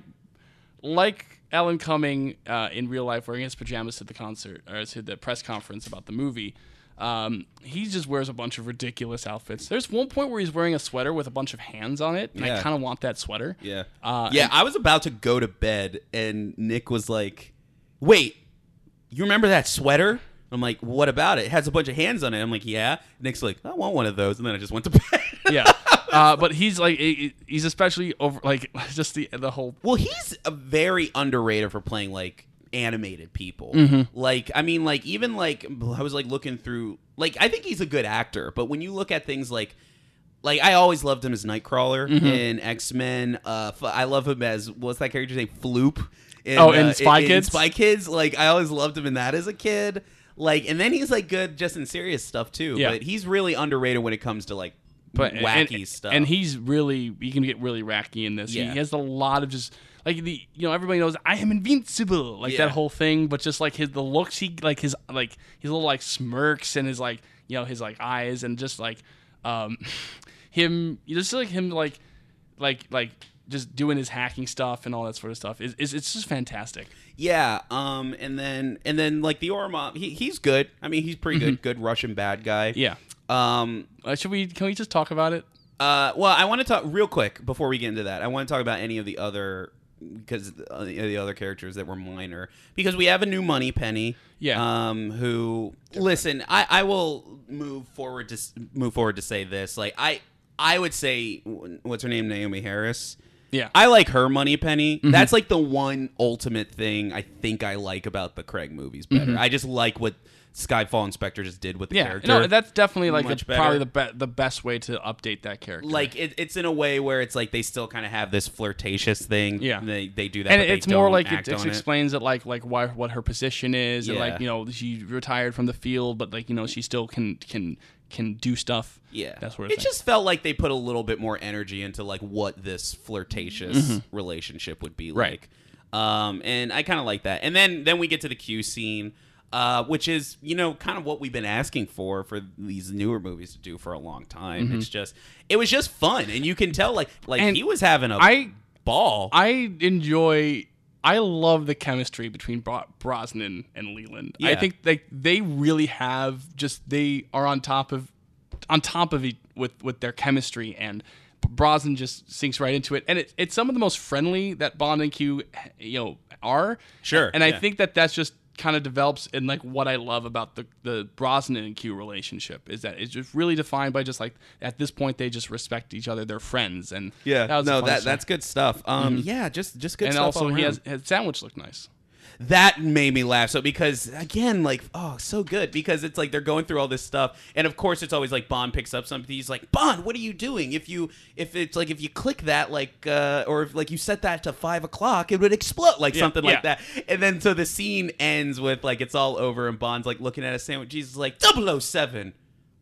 like Alan Cumming uh, in real life wearing his pajamas to the concert or to the press conference about the movie. Um, he just wears a bunch of ridiculous outfits. There's one point where he's wearing a sweater with a bunch of hands on it, and I kind of want that sweater. Yeah. Uh, yeah, and- I was about to go to bed and Nick was like, "Wait, you remember that sweater?" I'm like, "What about it? It has a bunch of hands on it." I'm like, "Yeah." Nick's like, "I want one of those." And then I just went to bed. yeah. Uh, but he's like he's especially over like just the the whole well, he's a very underrated for playing like animated people. Mm-hmm. Like, I mean, like even like I was like looking through like I think he's a good actor, but when you look at things like like I always loved him as Nightcrawler Mm-hmm. in X Men. Uh, I love him as what's that character's name? Floop. In, Oh, in uh, Spy Kids? Spy Kids. Like I always loved him in that as a kid. Like, and then he's like good just in serious stuff too. Yeah. But he's really underrated when it comes to like but wacky and, stuff. And he's really he can get really wacky in this. He- Yeah. He has a lot of just like the you know everybody knows I am invincible like Yeah. that whole thing, but just like his the looks he like his like his little like smirks and his like you know his like eyes and just like um him you just like him like like like just doing his hacking stuff and all that sort of stuff is is it's just fantastic. Yeah, um, and then and then like the Ourumov, he he's good. I mean, he's pretty good, good Russian bad guy. Mm-hmm. Yeah. Um. Uh, should we can we just talk about it? Uh. Well, I want to talk real quick before we get into that. I want to talk about any of the other because uh, the other characters that were minor because we have a new Moneypenny. Yeah. Um. Who listen? I I will move forward to s- move forward to say this. Like I I would say what's her name Naomie Harris. Yeah. I like her Moneypenny. Mm-hmm. That's like the one ultimate thing I think I like about the Craig movies better. I just like what Skyfall and Spectre just did with the Mm-hmm. yeah, character. no, that's definitely like the, probably the be- the best way to update that character. like it, it's in a way where it's like they still kind of have this flirtatious thing. Yeah. they, they do that, and it's more like it, it explains it. like like why what her position is and like you know she retired from the field but like you know she still can can can do stuff Yeah, that's of it thing just felt like they put a little bit more energy into like what this flirtatious relationship would be Mm-hmm. Right. like. Um, and I kind of like that. And then then we get to the Q scene, uh, which is you know kind of what we've been asking for for these newer movies to do for a long time. It's just it was just fun, and you can tell like like Mm-hmm. And he was having a I ball. I enjoy I love the chemistry between Bro- Brosnan and Llewelyn. I think like they really have just they are on top of on top of it with with their chemistry and Brosnan just sinks right into it and it, it's some of the most friendly that Bond and Q you know are. Sure, And I yeah. think that that's just kind of develops in like what I love about the the Brosnan and Q relationship is that it's just really defined by just like at this point they just respect each other they're friends and yeah, that no, that stuff. that's good stuff. Um, yeah, just just good stuff and stuff. also he has his sandwich looked nice. That made me laugh. So because again like oh so good. Because it's like they're going through all this stuff. And of course it's always like bond picks up something. He's like bond what are you doing? If you if it's like if you click that like uh or if like you set that to five o'clock it would explode like something like that. And then so the scene ends with like it's all over and bond's like looking at a sandwich. He's like 007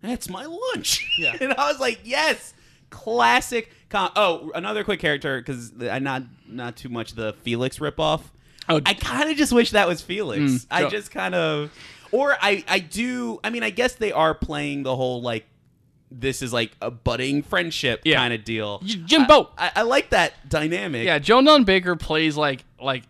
that's my lunch. Yeah. and i was like yes. Classic com- oh another quick character because i not not too much the felix ripoff Oh, I kind of just wish that was Felix. Mm, I just kind of, or I, I do. I mean, I guess they are playing the whole like, this is like a budding friendship Yeah. kind of deal. Jimbo. I, I, I like that dynamic. Yeah, Joe Don Baker plays like like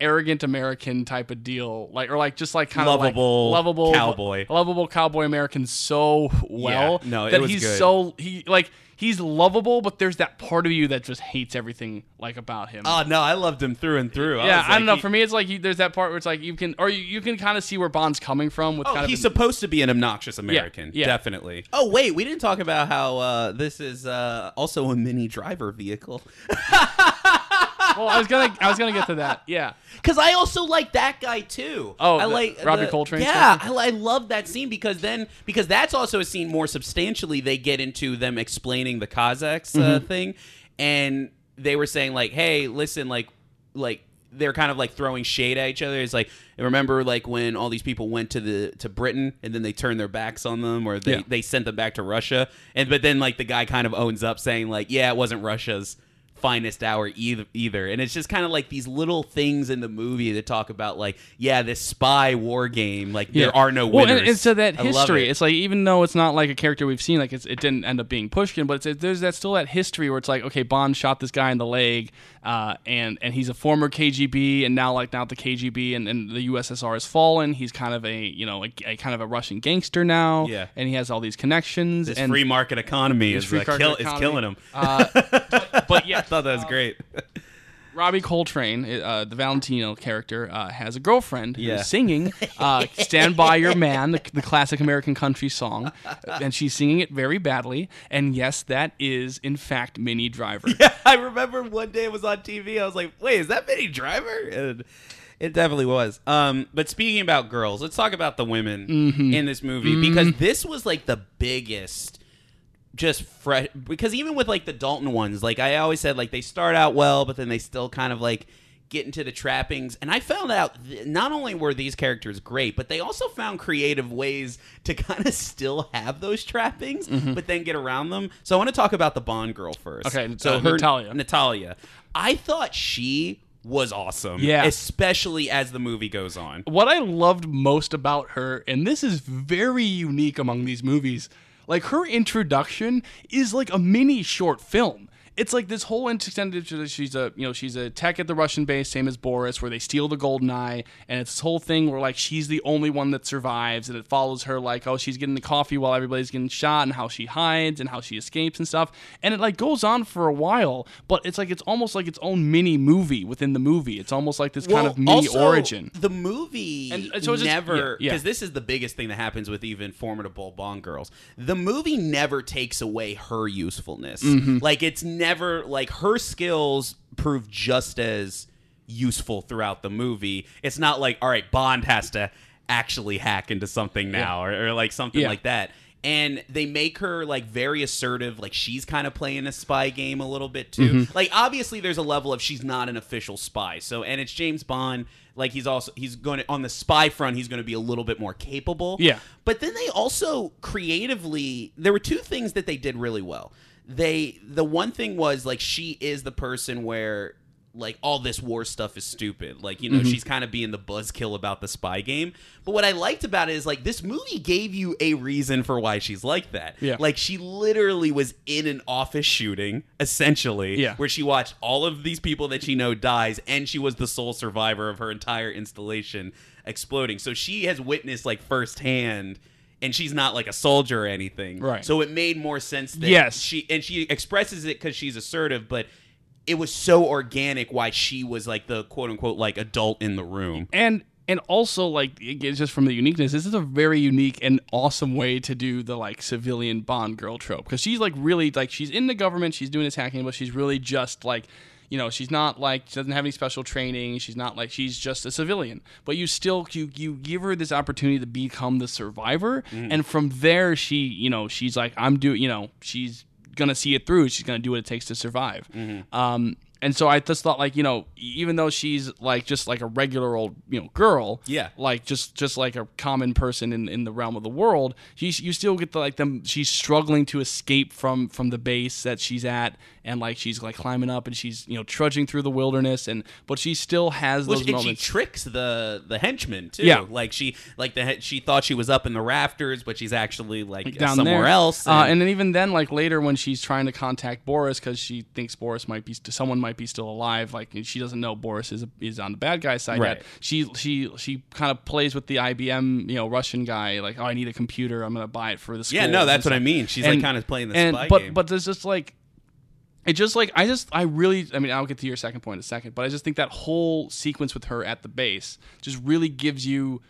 arrogant American type of deal, like or like just like kind Lovable of like lovable cowboy. lovable cowboy American so well Yeah, no, it that he's good. so he like he's lovable, but there's that part of you that just hates everything like about him. Oh no, I loved him through and through. yeah, was I don't know. he- For me, it's like you, there's that part where it's like you can, or you, you can kind of see where Bond's coming from with Oh, kind he's of. supposed to be an obnoxious American. yeah. Definitely. Oh, wait, we didn't talk about how uh, this is uh, also a Minnie Driver vehicle. well, I was gonna, I was gonna get to that. Yeah. Because I also like that guy too. Oh, I the- like Robbie the- Coltrane's Yeah. I, I love that scene because then because that's also a scene more substantially. They get into them explaining the Cossacks uh, Mm-hmm. thing, and they were saying like, "Hey, listen, like, like." They're kind of like throwing shade at each other. It's like remember like when all these people went to the to Britain and then they turned their backs on them or they, Yeah. they sent them back to Russia. And but then like the guy kind of owns up saying like, yeah, it wasn't Russia's finest hour either either and it's just kind of like these little things in the movie that talk about like yeah this spy war game like there are no well, winners and, and so that I history, it. it's like even though it's not like a character we've seen, like it's, it didn't end up being Pushkin, but it's, there's that still that history where it's like, okay, Bond shot this guy in the leg, uh, and and he's a former KGB, and now like now the KGB and, and the USSR has fallen. He's kind of a you know a, a kind of a Russian gangster now, Yeah. and he has all these connections. this and, free market economy is, free market kill, is killing him Uh, but, but yeah, thought that was great Robbie Coltrane, uh, the Valentino character, uh, has a girlfriend who's singing uh, "Stand by Your Man," the, the classic American country song, and she's singing it very badly. And yes, that is in fact Minnie Driver. Yeah, I remember one day it was on TV I was like wait is that Minnie Driver and it definitely was um but speaking about girls let's talk about the women Mm-hmm. in this movie because this was like the biggest just fresh because even with like the Dalton ones, like I always said, like they start out well, but then they still kind of like get into the trappings. And I found out th- not only were these characters great, but they also found creative ways to kind of still have those trappings, but then get around them. So I want to talk about the Bond girl first. Okay, so uh, her Natalia. Natalia, I thought she was awesome. Yeah. especially as the movie goes on. what I loved most about her, and this is very unique among these movies, like her introduction is like a mini short film. It's like this whole extended. She's a you know she's a tech at the Russian base, same as Boris, where they steal the golden eye, and it's this whole thing where like she's the only one that survives, and it follows her like oh she's getting the coffee while everybody's getting shot, and how she hides and how she escapes and stuff, and it like goes on for a while, but it's like it's almost like its own mini movie within the movie. It's almost like this kind of mini also, origin. The movie And- and so never yeah, yeah. because this is the biggest thing that happens with even formidable Bond girls. The movie never takes away her usefulness. Mm-hmm. Like it's never like her skills prove just as useful throughout the movie. It's not like all right, Bond has to actually hack into something now or, or like something Yeah. like that. And they make her like very assertive, like she's kind of playing a spy game a little bit too. Mm-hmm. Like obviously there's a level of she's not an official spy. So and it's James Bond, like he's also he's going to on the spy front he's going to be a little bit more capable. Yeah. But then they also creatively there were two things that they did really well. They the one thing was like she is the person where like all this war stuff is stupid. Like, you know, Mm-hmm. she's kind of being the buzzkill about the spy game. But what I liked about it is like this movie gave you a reason for why she's like that. Yeah. Like she literally was in an office shooting, essentially, Yeah. where she watched all of these people that she know dies, and she was the sole survivor of her entire installation exploding. So she has witnessed like firsthand and she's not like a soldier or anything. Right. So it made more sense that Yes. she and she expresses it because she's assertive, but it was so organic why she was like the quote unquote like adult in the room. and and also like it- it's just from the uniqueness this is a very unique and awesome way to do the like civilian bond girl trope because she's like really like she's in the government she's doing this hacking but she's really just like you know she's not like she doesn't have any special training. She's not like she's just a civilian. But you still you you give her this opportunity to become the survivor. And from there she you know she's like i'm doing you know she's gonna see it through. She's gonna do what it takes to survive. Um and so I just thought, like, you know, even though she's like just like a regular old, you know, girl, Yeah. like just just like a common person in, in the realm of the world, she's you still get the like them. She's struggling to escape from from the base that she's at, and like she's like climbing up and she's you know trudging through the wilderness and but she still has Which, those and she tricks the the henchman too. Yeah. like she like the she thought she was up in the rafters, but she's actually like down somewhere there. else. Uh, and then even then, like later when she's trying to contact Boris because she thinks Boris might be someone might be still alive, like she doesn't know Boris is is on the bad guy side Right. yet. She she she kind of plays with the IBM you know Russian guy, like oh I need a computer, I'm gonna buy it for the school. Yeah, no, that's what I mean. She's, like, kinda playing the and, spy but, game. But there's just like it just like I just I really I mean I'll get to your second point in a second, but I just think that whole sequence with her at the base just really gives you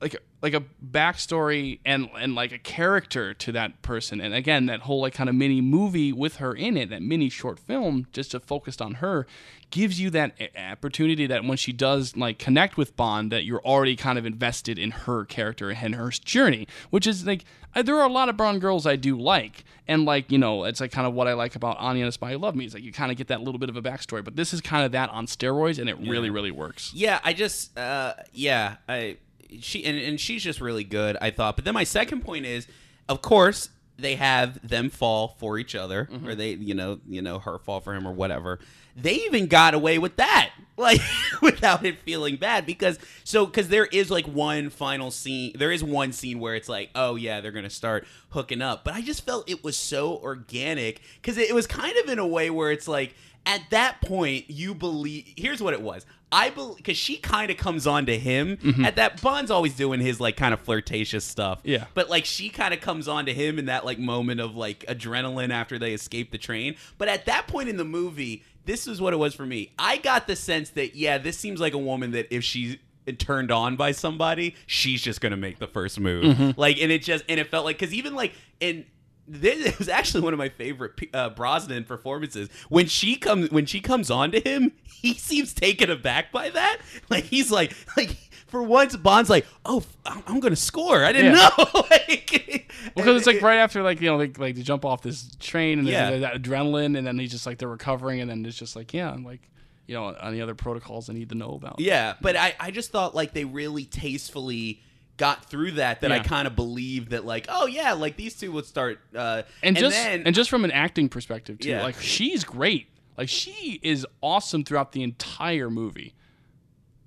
like like a backstory and and like a character to that person. And again that whole like kind of mini movie with her in it that mini short film just to focused on her gives you that opportunity that when she does like connect with bond that you're already kind of invested in her character and her journey which is like there are a lot of Bond girls I do like. And like you know it's like kind of what I like about Anya and a Spy Who Loved Me. Is like you kind of get that little bit of a backstory. But this is kind of that on steroids and it really really works. Yeah, I just uh yeah, I she and, and she's just really good, I thought. But then my second point is, of course, they have them fall for each other, Mm-hmm. or they, you know, you know, her fall for him or whatever. They even got away with that, like without it feeling bad, because so because there is like one final scene, there is one scene where it's like, oh yeah, they're gonna start hooking up, but I just felt it was so organic because it, it was kind of in a way where it's like at that point you believe here's what it was. I believe because she kind of comes on to him. Mm-hmm. At that bond's always doing his like kind of flirtatious stuff. Yeah. but like she kind of comes on to him in that like moment of like adrenaline after they escape the train. But at that point in the movie this is what it was for me. I got the sense that yeah this seems like a woman that if she's turned on by somebody she's just gonna make the first move. Mm-hmm. Like and it just and it felt like because even like in it was actually one of my favorite uh, Brosnan performances. When she comes, when she comes on to him, he seems taken aback by that. Like he's like, like for once, Bond's like, "Oh, I'm, I'm gonna score. I didn't Yeah. know." like, because it's like right after like you know like like they jump off this train and Yeah. that adrenaline and then he's just like they're recovering and then it's just like yeah like you know any other protocols I need to know about Yeah, but I, I just thought like they really tastefully got through that that I kind of believed that like oh yeah like these two would start uh and just then and just from an acting perspective too Yeah. like she's great like she is awesome throughout the entire movie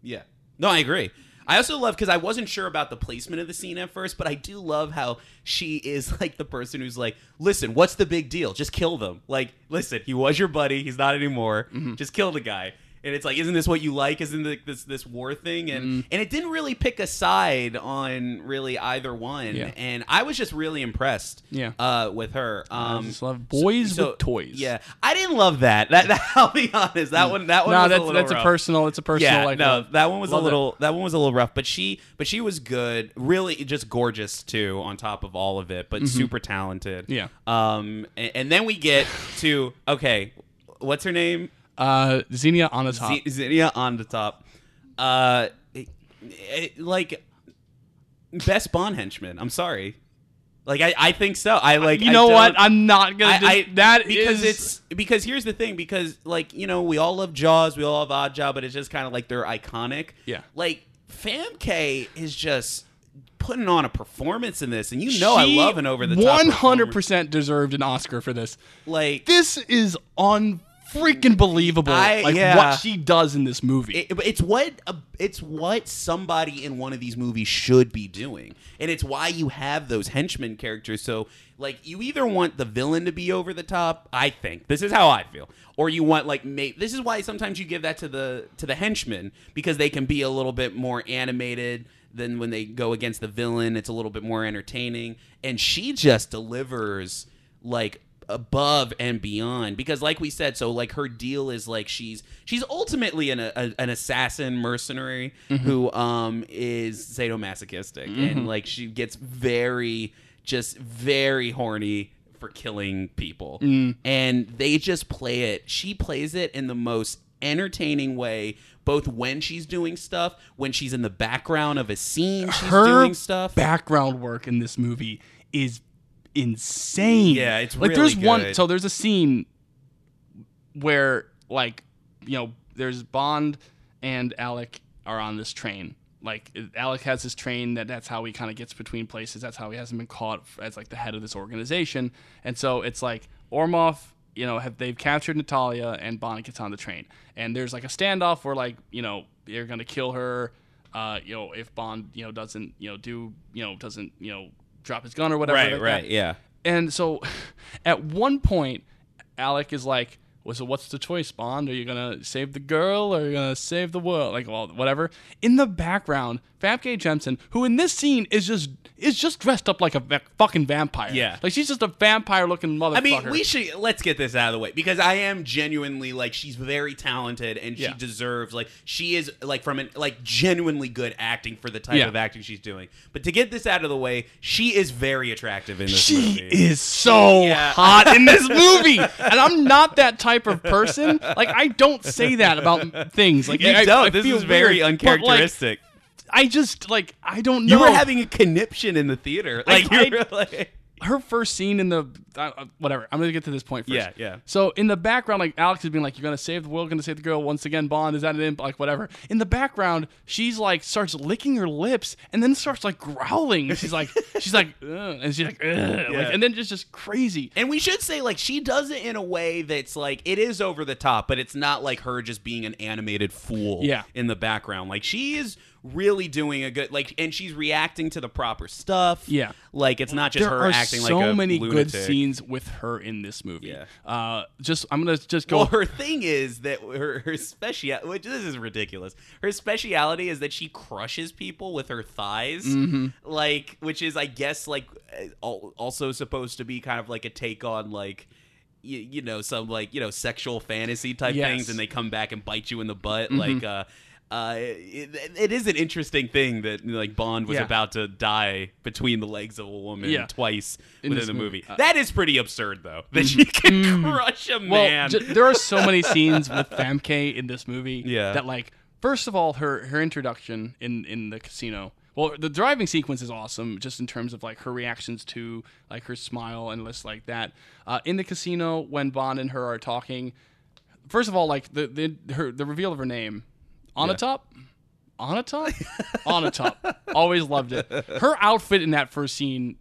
Yeah. No, I agree. I also love because I wasn't sure about the placement of the scene at first, but I do love how she is like the person who's like, "Listen, what's the big deal? Just kill them. Like, listen, he was your buddy. He's not anymore. Mm-hmm. Just kill the guy." And it's like, isn't this what you like? Isn't this this war thing? And Mm-hmm. and it didn't really pick a side on really either one. Yeah. And I was just really impressed. Yeah. Uh, with her. Um, just love boys so- with toys. Yeah, I didn't love that. That, that I'll be honest. That one. That one. no was that's a little that's a personal it's a personal yeah, like no, that one was a it. little that one was a little rough, but she but she was good, really just gorgeous too. On top of all of it, but super talented. Mm-hmm. Yeah. Um, and, and then we get to okay, what's her name? Uh Xenia Onatopp Z- Xenia Onatopp. Uh, it- it- like best Bond henchman. I'm sorry. Like I, I think so. I like. you I know what I'm not gonna I, dis- I that because is- it's because here's the thing because like you know we all love Jaws we all love Oddjob but it's just kind of like they're iconic Yeah. like Famke is just putting on a performance in this and you know I love an over the top 100% deserved an Oscar for this like this is un freaking believable I- like yeah. what she does in this movie. It, it's what a, it's what somebody in one of these movies should be doing. And it's why you have those henchmen characters. So like you either want the villain to be over the top i think. This is how i feel. Or you want like ma- this is why sometimes you give that to the to the henchmen because they can be a little bit more animated than when they go against the villain. It's a little bit more entertaining. And she just delivers like above and beyond. Because like we said so like her deal is like she's she's ultimately an a, an assassin mercenary mm-hmm. who um is sadomasochistic. And mm-hmm. like she gets very just very horny for killing people. Mm. And they just play it. She plays it in the most entertaining way both when she's doing stuff when she's in the background of a scene she's her doing stuff. background work in this movie is insane. Yeah, it's like really there's one. So there's a scene where like you know there's Bond and Alec are on this train. Like Alec has this train that that's how he kind of gets between places. That's how he hasn't been caught as like the head of this organization. And so it's like Ourumov you know, have they've captured Natalia and Bond gets on the train, and there's like a standoff where like you know they're gonna kill her, uh, you know, if Bond you know doesn't you know do you know doesn't you know drop his gun or whatever. Right, like right, that. yeah. And so, at one point, Alec is like, well, so what's the choice, Bond? Are you gonna save the girl or are you gonna save the world? Like, well, whatever. In the background, Famke Janssen, who in this scene is just is just dressed up like a va- fucking vampire. Yeah. like she's just a vampire-looking motherfucker. I mean, we should let's get this out of the way because I am genuinely like she's very talented and she Yeah. deserves like she is like from an like genuinely good acting for the type Yeah. of acting she's doing. But to get this out of the way, she is very attractive in this She movie. is so Yeah. hot in this movie, and I'm not that type of person. Like, I don't say that about things. Like, You I, don't. I this feel is very weird, but, like, uncharacteristic. I just like I don't know. you were having a conniption in the theater. Like I- you like her first scene in the uh, uh, whatever. I'm gonna get to this point first. Yeah, yeah. So in the background, like Alex is being like, "You're gonna save the world, gonna save the girl." Once again, Bond is that an imp? Like whatever. In the background, she's like starts licking her lips and then starts like growling. She's like, she's like, Ugh, and she's like, Ugh, like, and then just just crazy. And we should say, like, she does it in a way that's like it is over the top, but it's not like her just being an animated fool Yeah. in the background. Like she is really doing a good like and she's reacting to the proper stuff. Yeah. Like it's not just There her are acting so like so many good scenes with her in this movie. Yeah. Uh, just I'm gonna just go. Well, her thing is that her her special, which this is ridiculous. Her speciality is that she crushes people with her thighs, Mm-hmm. like which is, I guess, like uh, also supposed to be kind of like a take on like. You, you know some like you know sexual fantasy type Yes. things and they come back and bite you in the butt Mm-hmm. like uh uh, it, it is an interesting thing that like Bond was Yeah. about to die between the legs of a woman Yeah. twice In within the movie. movie. Uh, that is pretty absurd, though, that she can crush a well, man. j- there are so many scenes with Famke in this movie. Yeah. That like, first of all, her her introduction in in the casino. Well, the driving sequence is awesome, just in terms of like her reactions to like her smile and lists like that. Uh, in the casino, when Bond and her are talking, first of all, like the the her the reveal of her name, on a top. On a top? on a top. Always loved it. Her outfit in that first scene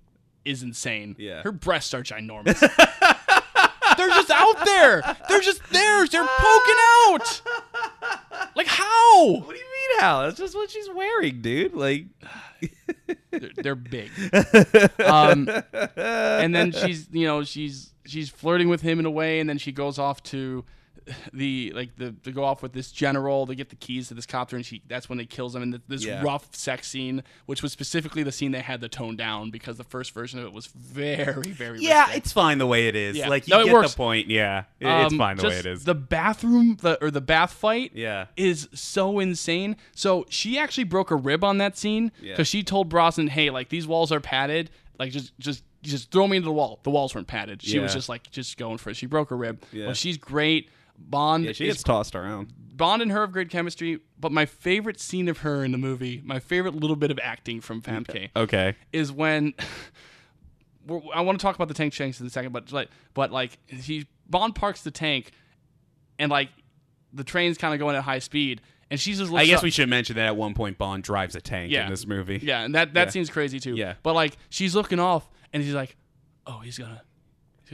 is insane. Yeah. Her breasts are ginormous. They're just out there. They're just there. They're poking out. Like how? What do you mean, Al? That's just what she's wearing, dude. Like, They're, they're big. Um, and then she's, you know, she's she's flirting with him in a way, and then she goes off to the like the to go off with this general to get the keys to this copter, and she that's when they kills him in th- this Yeah. rough sex scene, which was specifically the scene they had to tone down because the first version of it was very very yeah, risque. it's fine the way it is. Yeah. Like, you No, get works. the point. Yeah, It- it's Um, fine the way it is. The bathroom, the, or the bath fight, Yeah. is so insane. So she actually broke a rib on that scene Yeah. because she told Brosnan, "Hey, like these walls are padded. Like just, just, just throw me into the wall. The walls weren't padded. She was just like, just going for it. She broke a rib. Yeah. Well, she's great. Bond yeah, she is gets tossed around. Bond and her have great chemistry. But my favorite scene of her in the movie, my favorite little bit of acting from Famke, Okay. is when I want to talk about the tank shanks in a second, but like, but like he Bond parks the tank, and like the train's kind of going at high speed, and she's just. I guess up- we should mention that at one point Bond drives a tank Yeah. in this movie. Yeah, and that that Yeah. seems crazy too. Yeah. but like she's looking off, and he's like, "Oh, he's gonna."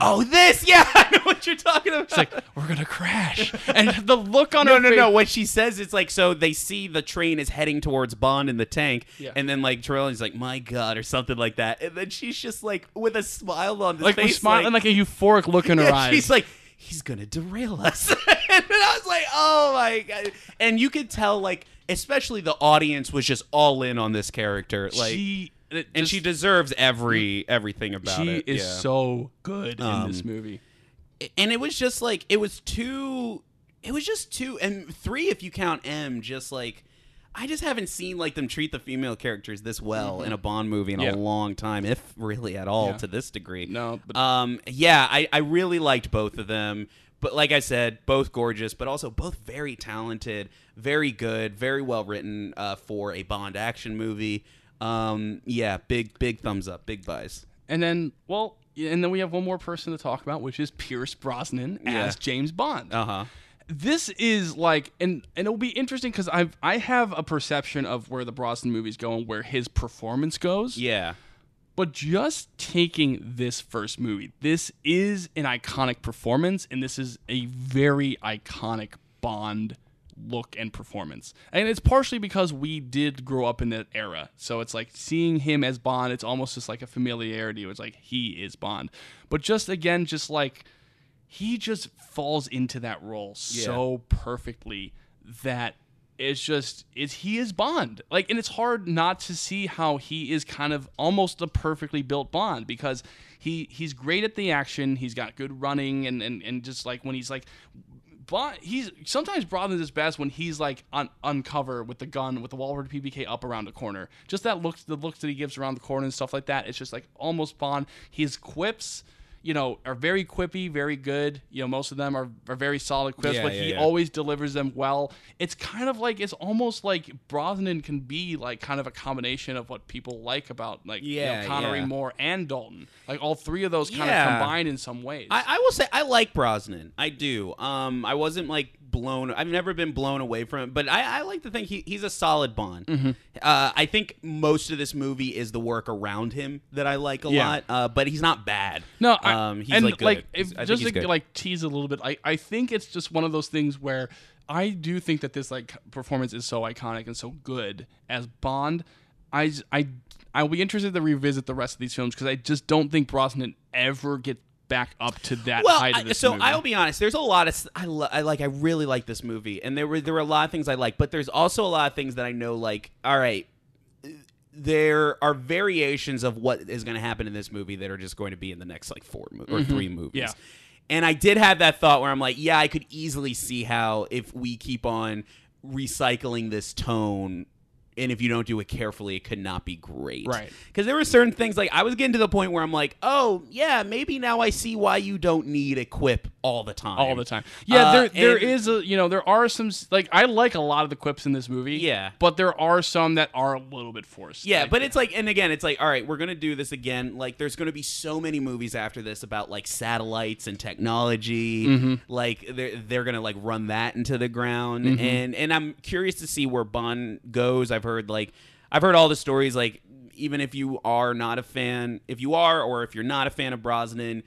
Oh, this? Yeah, what you're talking about. It's like we're gonna crash, and the look on no, her no, face. no. What she says is like, so they see the train is heading towards Bond in the tank, Yeah. and then like Trevelyan's like, "My God," or something like that, and then she's just like with a smile on the like face, smiling, like, a euphoric look in her Yeah, eyes. She's like, he's gonna derail us. and I was like, oh my god. And you could tell, like, especially the audience was just all in on this character. Like she, it and she deserves every everything about she is yeah. so good in Um, this movie. And it was just like it was two it was just two and three if you count M just like I just haven't seen like them treat the female characters this well in a Bond movie in Mm-hmm. Yeah. a long time, if really at all Yeah. to this degree. No, but- um, yeah, I, I really liked both of them. But like I said, both gorgeous, but also both very talented, very good, very well written uh, for a Bond action movie. Um, yeah, big big thumbs up, big buys. And then, well, and then we have one more person to talk about, which is Pierce Brosnan Yeah. as James Bond. Uh huh. this is like, and and it'll be interesting because I've I have a perception of where the Brosnan movie's going, where his performance goes. Yeah. But just taking this first movie, this is an iconic performance, and this is a very iconic Bond look and performance. And it's partially because we did grow up in that era. So it's like seeing him as Bond, it's almost just like a familiarity. It's like he is Bond. But just again, just like he just falls into that role so perfectly that it's just it's he is Bond. Like and it's hard not to see how he is kind of almost a perfectly built Bond because he he's great at the action, he's got good running and and, and just like when he's like Bond, he's sometimes Brosnan is best when he's like on uncover with the gun with the Walther PPK up around the corner. Just that looks, the looks that he gives around the corner and stuff like that. It's just like almost Bond. His quips, you know, are very quippy, very good. You know, most of them are, are very solid quips, Yeah, but yeah, he yeah. always delivers them well. It's kind of like it's almost like Brosnan can be like kind of a combination of what people like about like you know, Yeah, Connery, yeah. Moore, and Dalton. Like all three of those kind Yeah. of combined in some ways. I, I will say I like Brosnan. I do. Um, I wasn't like blown. I've never been blown away from it, but I, I like to think he, he's a solid Bond. Mm-hmm. Uh, I think most of this movie is the work around him that I like a Yeah. lot. Uh, but he's not bad. No, I, um, he's and like good. if, just to good. like tease a little bit, I, I think it's just one of those things where I do think that this like performance is so iconic and so good as Bond. I I I'll be interested to revisit the rest of these films because I just don't think Brosnan ever get back up to that well, height I- of this so movie. I'll be honest. There's a lot of I, lo- I like. I really like this movie, and there were there were a lot of things I like, but there's also a lot of things that I know. Like, all right, there are variations of what is going to happen in this movie that are just going to be in the next like four mo- or three movies. Mm-hmm. Yeah. And I did have that thought where I'm like, yeah, I could easily see how if we keep on recycling this tone and if you don't do it carefully, it could not be great. Right. Because there were certain things like I was getting to the point where I'm like, oh yeah, maybe now I see why you don't need a quip all the time. all the time. Yeah, Uh, there there and- is a you know there are some like I like a lot of the quips in this movie. Yeah. but there are some that are a little bit forced. Yeah, Like, but it's like, and again, it's like, all right, we're gonna do this again. Like, there's gonna be so many movies after this about like satellites and technology. Mm-hmm. Like, they're they're gonna like run that into the ground, Mm-hmm. and and I'm curious to see where Bond goes. I've heard like, I've heard all the stories. Like, even if you are not a fan, if you are, or if you're not a fan of Brosnan,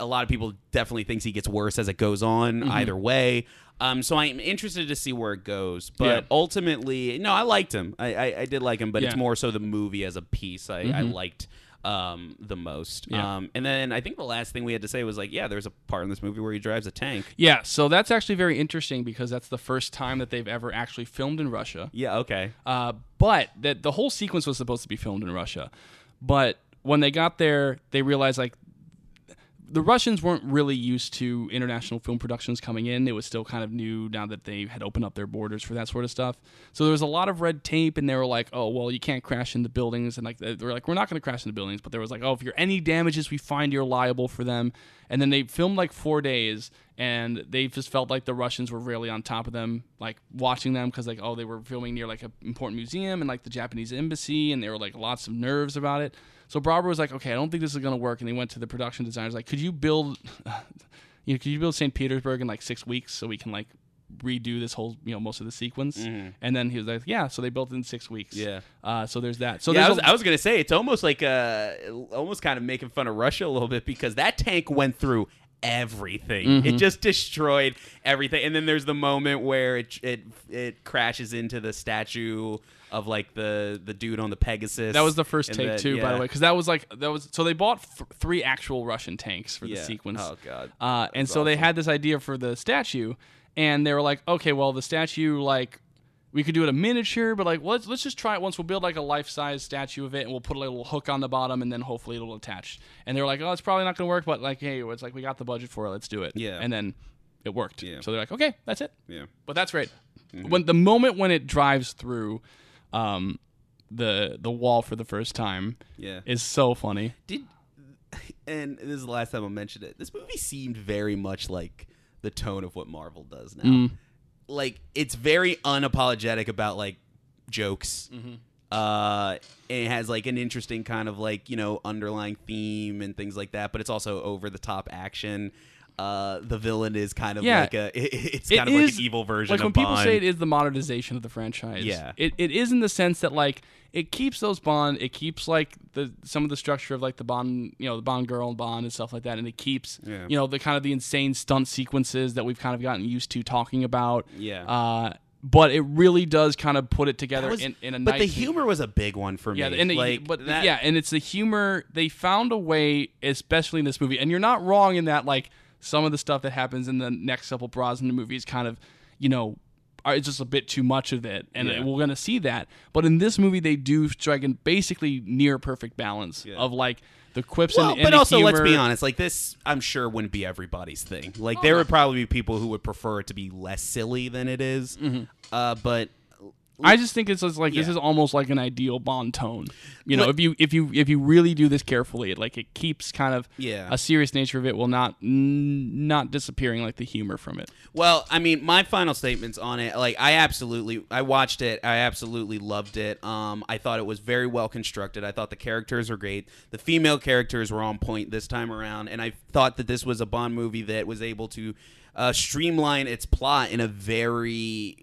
a lot of people definitely thinks he gets worse as it goes on. Mm-hmm. Either way. Um, so I'm interested to see where it goes, but Yeah. ultimately, no, I liked him. I, I, I did like him, but it's Yeah. Mm-hmm. more so the movie as a piece I, I liked um, the most. Yeah. Um, and then I think the last thing we had to say was like, yeah, there's a part in this movie where he drives a tank. Yeah, so that's actually very interesting because that's the first time that they've ever actually filmed in Russia. Yeah, okay. Uh, but that the whole sequence was supposed to be filmed in Russia. But when they got there, they realized like the Russians weren't really used to international film productions coming in. It was still kind of new now that they had opened up their borders for that sort of stuff. So there was a lot of red tape, and they were like, "Oh, well, you can't crash into buildings." And like they were like, "We're not going to crash into buildings," but there was like, "Oh, if you're any damages, we find you're liable for them." And then they filmed like four days, and they just felt like the Russians were really on top of them, like watching them because like, oh, they were filming near like an important museum and like the Japanese embassy, and they were like lots of nerves about it. So Barbara was like, okay, I don't think this is going to work. And they went to the production designers, like, could you build, you know, could you build St. Petersburg in like six weeks so we can like redo this whole, you know, most of the sequence? And then he was like, yeah. So they built it in six weeks. Mm-hmm. Yeah. Uh, so there's that. So yeah, I was, a- I was gonna say it's almost like uh, almost kind of making fun of Russia a little bit because that tank went through everything. Mm-hmm. It just destroyed everything. And then there's the moment where it it it crashes into the statue of like the the dude on the Pegasus. that was the first take then- too, by the way, because that was like that was so they bought th- three actual Russian tanks for Yeah. the sequence. Oh, God. Uh, and so they had this idea for the statue, and they were like, okay, well the statue like we could do it a miniature, but like let's let's just try it once. We'll build like a life size statue of it, and we'll put a little hook on the bottom, and then hopefully it'll attach. And they were like, oh, it's probably not gonna work, but like hey, it's like we got the budget for it, let's do it. Yeah. And then it worked. Yeah. So they're like, okay, that's it. Yeah. But that's great. When the moment when it drives through um, the the wall for the first time Yeah. is so funny. Did and this is the last time I mentioned it. This movie seemed very much like the tone of what Marvel does now. Like it's very unapologetic about like jokes. Uh, and it has like an interesting kind of like you know underlying theme and things like that. But it's also over the top action. Uh, the villain is kind of Yeah. like a it's It kind of like an evil version like of when people Bond. say it is the modernization of the franchise. Yeah. it, it is in the sense that like it keeps those Bond, it keeps like the some of the structure of like the Bond, you know, the Bond girl and Bond and stuff like that, and it keeps Yeah. you know the kind of the insane stunt sequences that we've kind of gotten used to talking about. Yeah. uh, but it really does kind of put it together was- in, in a but nice the humor was a big one for me. yeah, and the, like, but that, yeah, and it's the humor. They found a way, especially in this movie, and you're not wrong in that. Like some of the stuff that happens in the next couple Brosnan movies, kind of, you know, are it's just a bit too much of it, and Yeah. we're gonna see that. But in this movie, they do strike in basically near perfect balance Yeah. of like the quips Well, and, and but the also let's be honest. Like this, I'm sure wouldn't be everybody's thing. Like Oh, there would probably be people who would prefer it to be less silly than it is. Mm-hmm. Uh, but I just think it's just like this is almost like an ideal Bond tone. You know, if you if you if you really do this carefully, it like it keeps kind of Yeah. a serious nature of it while not n- not disappearing like the humor from it. Well, I mean, my final statements on it, like I absolutely I watched it. I absolutely loved it. Um I thought it was very well constructed. I thought the characters were great. The female characters were on point this time around, and I thought that this was a Bond movie that was able to uh, streamline its plot in a very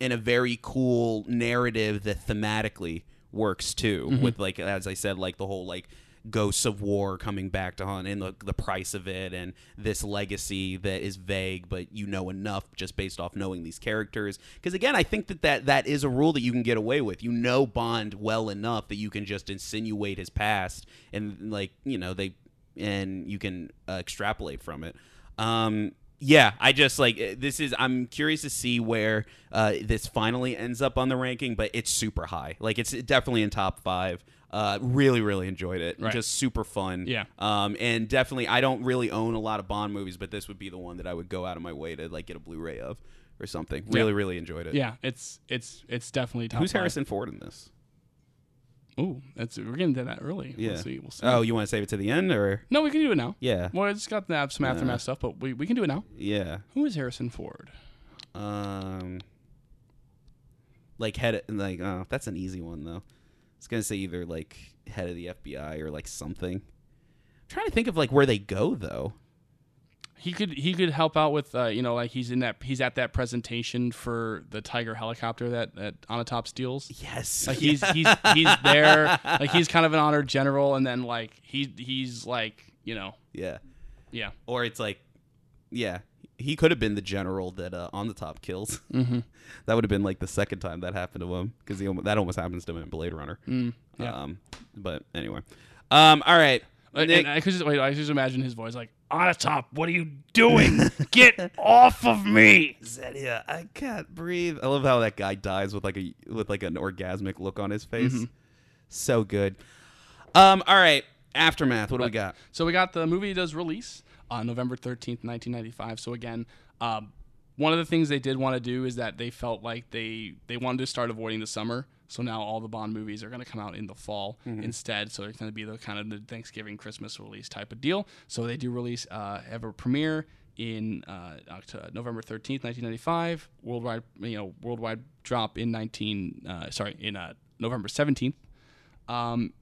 in a very cool narrative that thematically works too with like as I said like the whole like ghosts of war coming back to haunt and the, the price of it and this legacy that is vague but you know enough just based off knowing these characters. Because again i think that, that that is a rule that you can get away with. You know bond well enough that you can just insinuate his past and like you know they and you can uh, extrapolate from it. Um yeah i just like eh, this is i'm curious to see where uh, this finally ends up on the ranking but it's super high like it's definitely in top five uh, really, really enjoyed it. Right. Just super fun. Yeah. Um, and definitely, I don't really own a lot of Bond movies, but this would be the one that I would go out of my way to like get a Blu-ray of or something. Really, really enjoyed it. Yeah, it's it's it's definitely top. Who's five. Harrison Ford in this? Ooh, that's we're getting to that early. Yeah. We'll see. We'll see. Oh, you want to save it to the end, or no, we can do it now. yeah, Well, I just got to have some aftermath stuff, but we, we can do it now. yeah. Who is Harrison Ford? Um, like head, like oh, that's an easy one though. I was gonna say either like head of the FBI or like something. I'm trying to think of like where they go though. He could he could help out with uh, you know like he's in that he's at that presentation for the Tiger helicopter that that Onatopp steals. Yes, Like he's he's he's there. Like he's kind of an honored general, and then like he he's like you know yeah. yeah or it's like, yeah, he could have been the general that uh, Onatopp kills. Mm-hmm. that would have been like the second time that happened to him because that almost happens to him in Blade Runner. Mm, yeah. Um, but anyway, um, all right. And I could just wait. I just imagine his voice like Onatopp, what are you doing? Get off of me! Xenia, I can't breathe. I love how that guy dies with like a with like an orgasmic look on his face. Mm-hmm. So good. Um, all right, aftermath. What do we got? So we got the movie does release on November 13th, 1995. So again, um, one of the things they did want to do is that they felt like they they wanted to start avoiding the summer. So now all the Bond movies are going to come out in the fall instead. So it's going to be the kind of the Thanksgiving Christmas release type of deal. So they do release uh, have a premiere in uh, October, November 13th, 1995. Worldwide, you know, worldwide drop in 19 uh, sorry in uh, November 17th. Um,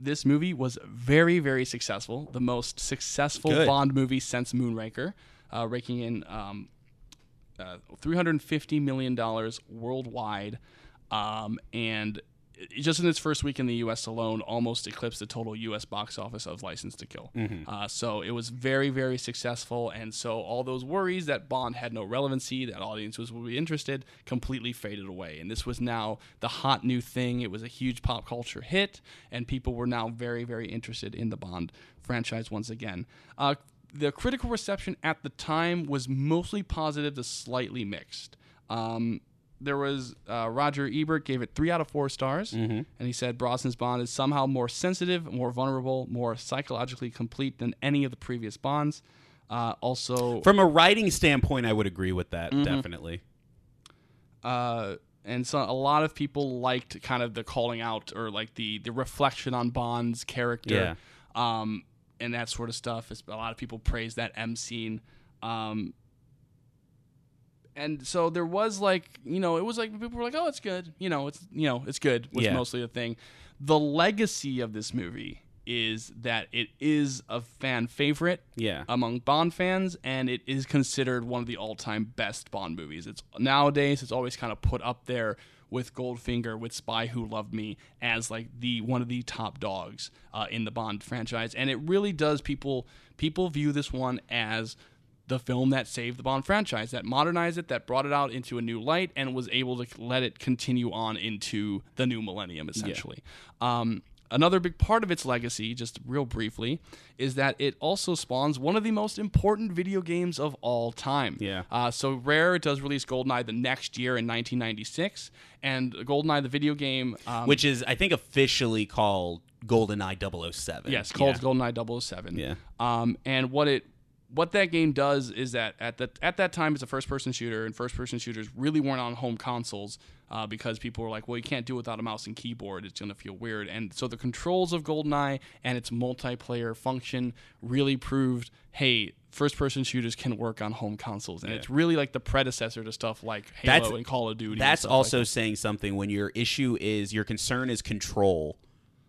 this movie was very, very successful. The most successful Good. Bond movie since Moonraker, uh, raking in um, uh, $350 million worldwide. Um, and just in its first week in the U.S. alone, almost eclipsed the total U.S. box office of License to Kill. Uh, so it was very, very successful. And so all those worries that Bond had no relevancy, that audiences would be interested, completely faded away. And this was now the hot new thing. It was a huge pop culture hit, and people were now very, very interested in the Bond franchise once again. Uh, the critical reception at the time was mostly positive to slightly mixed. Um, there was uh, Roger Ebert gave it three out of four stars, and he said Brosnan's Bond is somehow more sensitive, more vulnerable, more psychologically complete than any of the previous Bonds. Uh, also, From a writing standpoint, I would agree with that. Mm-hmm. Definitely. uh, and so a lot of people liked kind of the calling out or like the the reflection on Bond's character, um, and that sort of stuff. A lot of people praised that M scene. Um, and so there was like you know it was like people were like oh it's good you know it's you know it's good was Yeah. mostly the thing the legacy of this movie is that it is a fan favorite Yeah. among Bond fans, and it is considered one of the all-time best Bond movies. It's nowadays it's always kind of put up there with Goldfinger, with Spy Who Loved Me, as like the one of the top dogs uh, in the Bond franchise, and it really does people people view this one as the film that saved the Bond franchise, that modernized it, that brought it out into a new light, and was able to let it continue on into the new millennium, essentially. Um, another big part of its legacy, just real briefly, is that it also spawns one of the most important video games of all time. Yeah. Uh, so Rare does release GoldenEye the next year in 1996, and GoldenEye, the video game, um, Which is, I think, officially called GoldenEye 007. Yes, called Yeah. GoldenEye 007. Yeah. Um, and what it what that game does is that at the at that time it's a first person shooter, and first person shooters really weren't on home consoles uh, because people were like, well, you can't do it without a mouse and keyboard; it's gonna feel weird. And so the controls of GoldenEye and its multiplayer function really proved, hey. First person shooters can work on home consoles, and it's really like the predecessor to stuff like Halo That's- and Call of Duty. That's stuff like also that. saying something when your issue is your concern is control,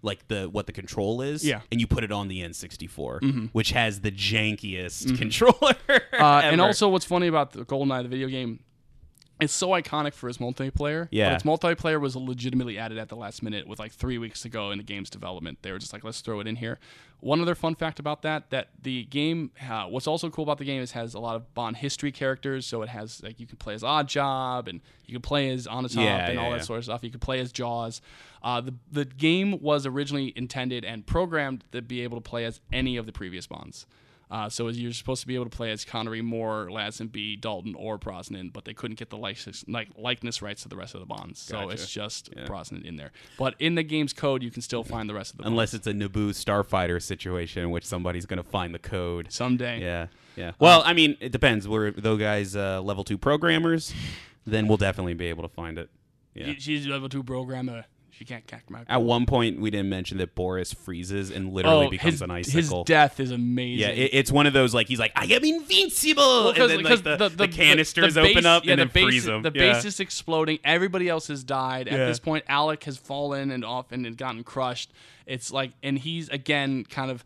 like the what the control is. Yeah. Mm-hmm. And you put it on the N64, which has the jankiest controller. Uh, and also, what's funny about the GoldenEye, the video game, it's so iconic for his multiplayer. Yeah. But its multiplayer was legitimately added at the last minute with like three weeks to go in the game's development. They were just like, let's throw it in here. One other fun fact about that, that the game, uh, what's also cool about the game is has a lot of Bond history characters. So it has, like, you can play as Oddjob and you can play as Onatopp Yeah, and yeah, all that yeah. sort of stuff. You can play as Jaws. Uh, the, the game was originally intended and programmed to be able to play as any of the previous Bonds. Uh, so you're supposed to be able to play as Connery, Moore, Lazenby, Dalton, or Brosnan, but they couldn't get the likeness, like, likeness rights to the rest of the Bonds. So Gotcha. it's just Brosnan in there. But in the game's code, you can still find the rest of the Bonds. Unless it's a Naboo Starfighter situation in which somebody's going to find the code. someday. Yeah, yeah. Well, I mean, it depends. We're those guys uh, level two programmers, then we'll definitely be able to find it. Yeah. She's a level two programmer. She can't crack my At one point, we didn't mention that Boris freezes and literally oh, becomes his, an his icicle. death is amazing. yeah, it, it's one of those like he's like, "I am invincible," Well, and then like the, the, canisters the open base- up yeah, and the then base, freeze them. The yeah. base is exploding. Everybody else has died. At Yeah. this point, Alec has fallen and off and gotten crushed. It's like, and he's again kind of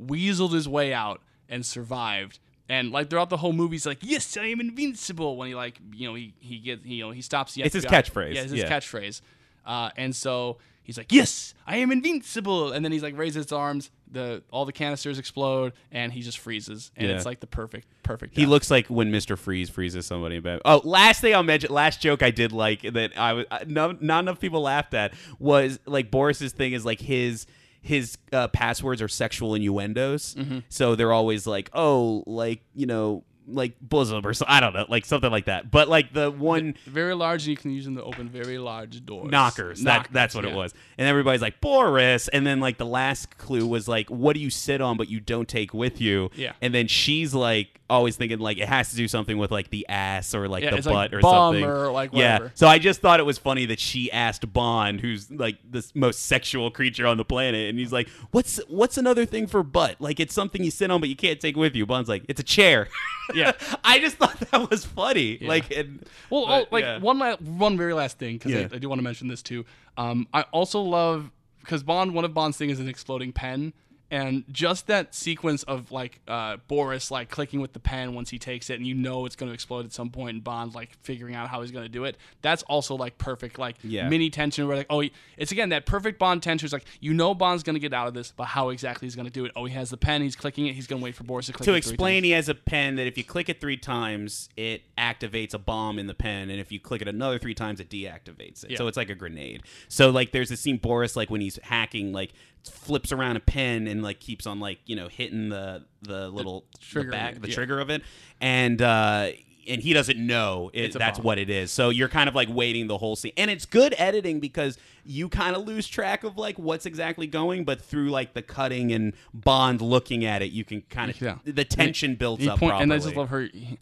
weaseled his way out and survived. And like throughout the whole movie, he's like, "Yes, I am invincible." When he like, you know, he he gets, you know, he stops the. It's his catchphrase, Yeah, it's his yeah. catchphrase. Uh, and so he's like, "Yes, I am invincible." And then he's like, raises his arms. The all the canisters explode, and he just freezes. And Yeah. it's like the perfect, perfect. He looks like when Mr. Freeze freezes somebody. But oh, last thing I'll mention, last joke I did like that I was no, not enough people laughed at was like Boris's thing is like his his uh, passwords are sexual innuendos. Mm-hmm. So they're always like, oh, like you know, like bosom or so I don't know, like something like that. But like the one very large, you can use them to open very large doors. knockers. That, that's what it was. And everybody's like, Boris. And then, like, the last clue was, like, what do you sit on but you don't take with you? Yeah. And then she's, like, always thinking, like, it has to do something with, like, the ass or, like, Yeah, the butt like or something. or, like, yeah. So I just thought it was funny that she asked Bond, who's, like, the most sexual creature on the planet. And he's like, what's what's another thing for butt? Like, it's something you sit on but you can't take with you. Bond's like, it's a chair. Yeah. I just thought that was funny. Like, and, Well, but, oh, like yeah. one la- one very last thing because Yeah. I, I do want to mention this too. Um, I also love because Bond one of Bond's things is an exploding pen, and just that sequence of like uh, Boris like clicking with the pen once he takes it, and you know it's going to explode at some point, and Bond like figuring out how he's going to do it. That's also like perfect like Yeah. mini tension where like oh he- it's again that perfect Bond tension. It's like you know Bond's going to get out of this, but how exactly he's going to do it? Oh, he has the pen, he's clicking it, he's going to wait for Boris to click to it three explain he has a pen that if you click it three times it activates a bomb in the pen and if you click it another three times it deactivates it Yeah. so it's like a grenade so like there's a scene boris like when he's hacking like flips around a pen and like keeps on like you know hitting the the little the trigger, back the yeah. trigger of it and uh and he doesn't know it, It's that's bomb. what it is. So you're kind of like waiting the whole scene, and it's good editing because you kind of lose track of like what's exactly going, but through like the cutting and Bond looking at it, you can kind of Yeah. the tension builds He up and I just love her. he-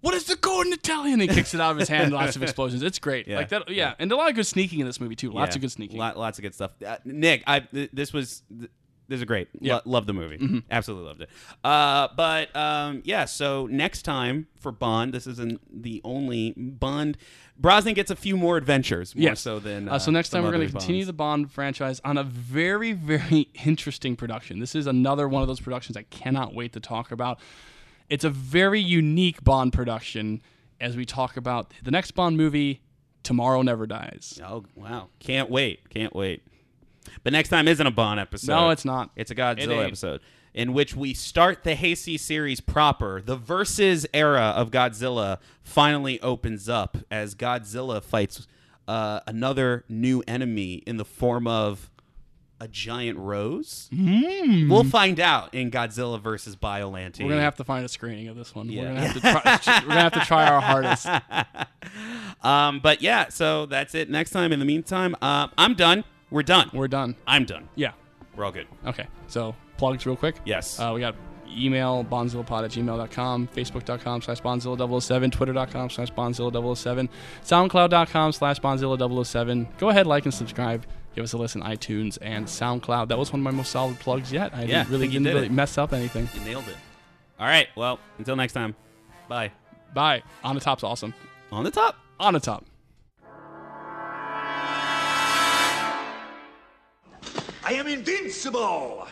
what is the code in Italian? He kicks it out of his hand. Lots of explosions. It's great. Yeah. Like that. Yeah. and a lot of good sneaking in this movie too. Lots Yeah. of good sneaking. Lot, lots of good stuff. Uh, Nick, I th- this was th- This is great. Yeah. Mm-hmm. Lo- love the movie. Absolutely loved it. Uh, but um, yeah, so next time for Bond, this isn't the only Bond. Brosnan gets a few more adventures, more Yes. so than. Uh, so next time we're going to continue the Bond franchise on a very, very interesting production. This is another one of those productions I cannot wait to talk about. It's a very unique Bond production as we talk about the next Bond movie, Tomorrow Never Dies. Oh wow! Can't wait! Can't wait. But next time isn't a Bond episode. No, it's not. It's a Godzilla ain't. episode in which we start the Heisei series proper. The versus era of Godzilla finally opens up as Godzilla fights uh, another new enemy in the form of a giant rose. We'll find out in Godzilla versus Biollante. Hmm. We're gonna have to find a screening of this one. Yeah. We're gonna have to try. we're gonna have to try our hardest. Um, but yeah, so that's it. Next time. In the meantime, uh, I'm done. We're done. We're done. I'm done. Yeah. We're all good. Okay. So plugs real quick. Yes. Uh, we got email bonzillapod at gmail.com, facebook.com slash bonzilla007, twitter.com slash bonzilla007, soundcloud.com slash bonzilla007. Go ahead, like and subscribe. Give us a listen, iTunes and SoundCloud. That was one of my most solid plugs yet. I Yeah, didn't really didn't did really it. mess up anything. You nailed it. All right. Well, until next time. Bye. Bye. Onatopp's awesome. Onatopp. On the top. I am invincible!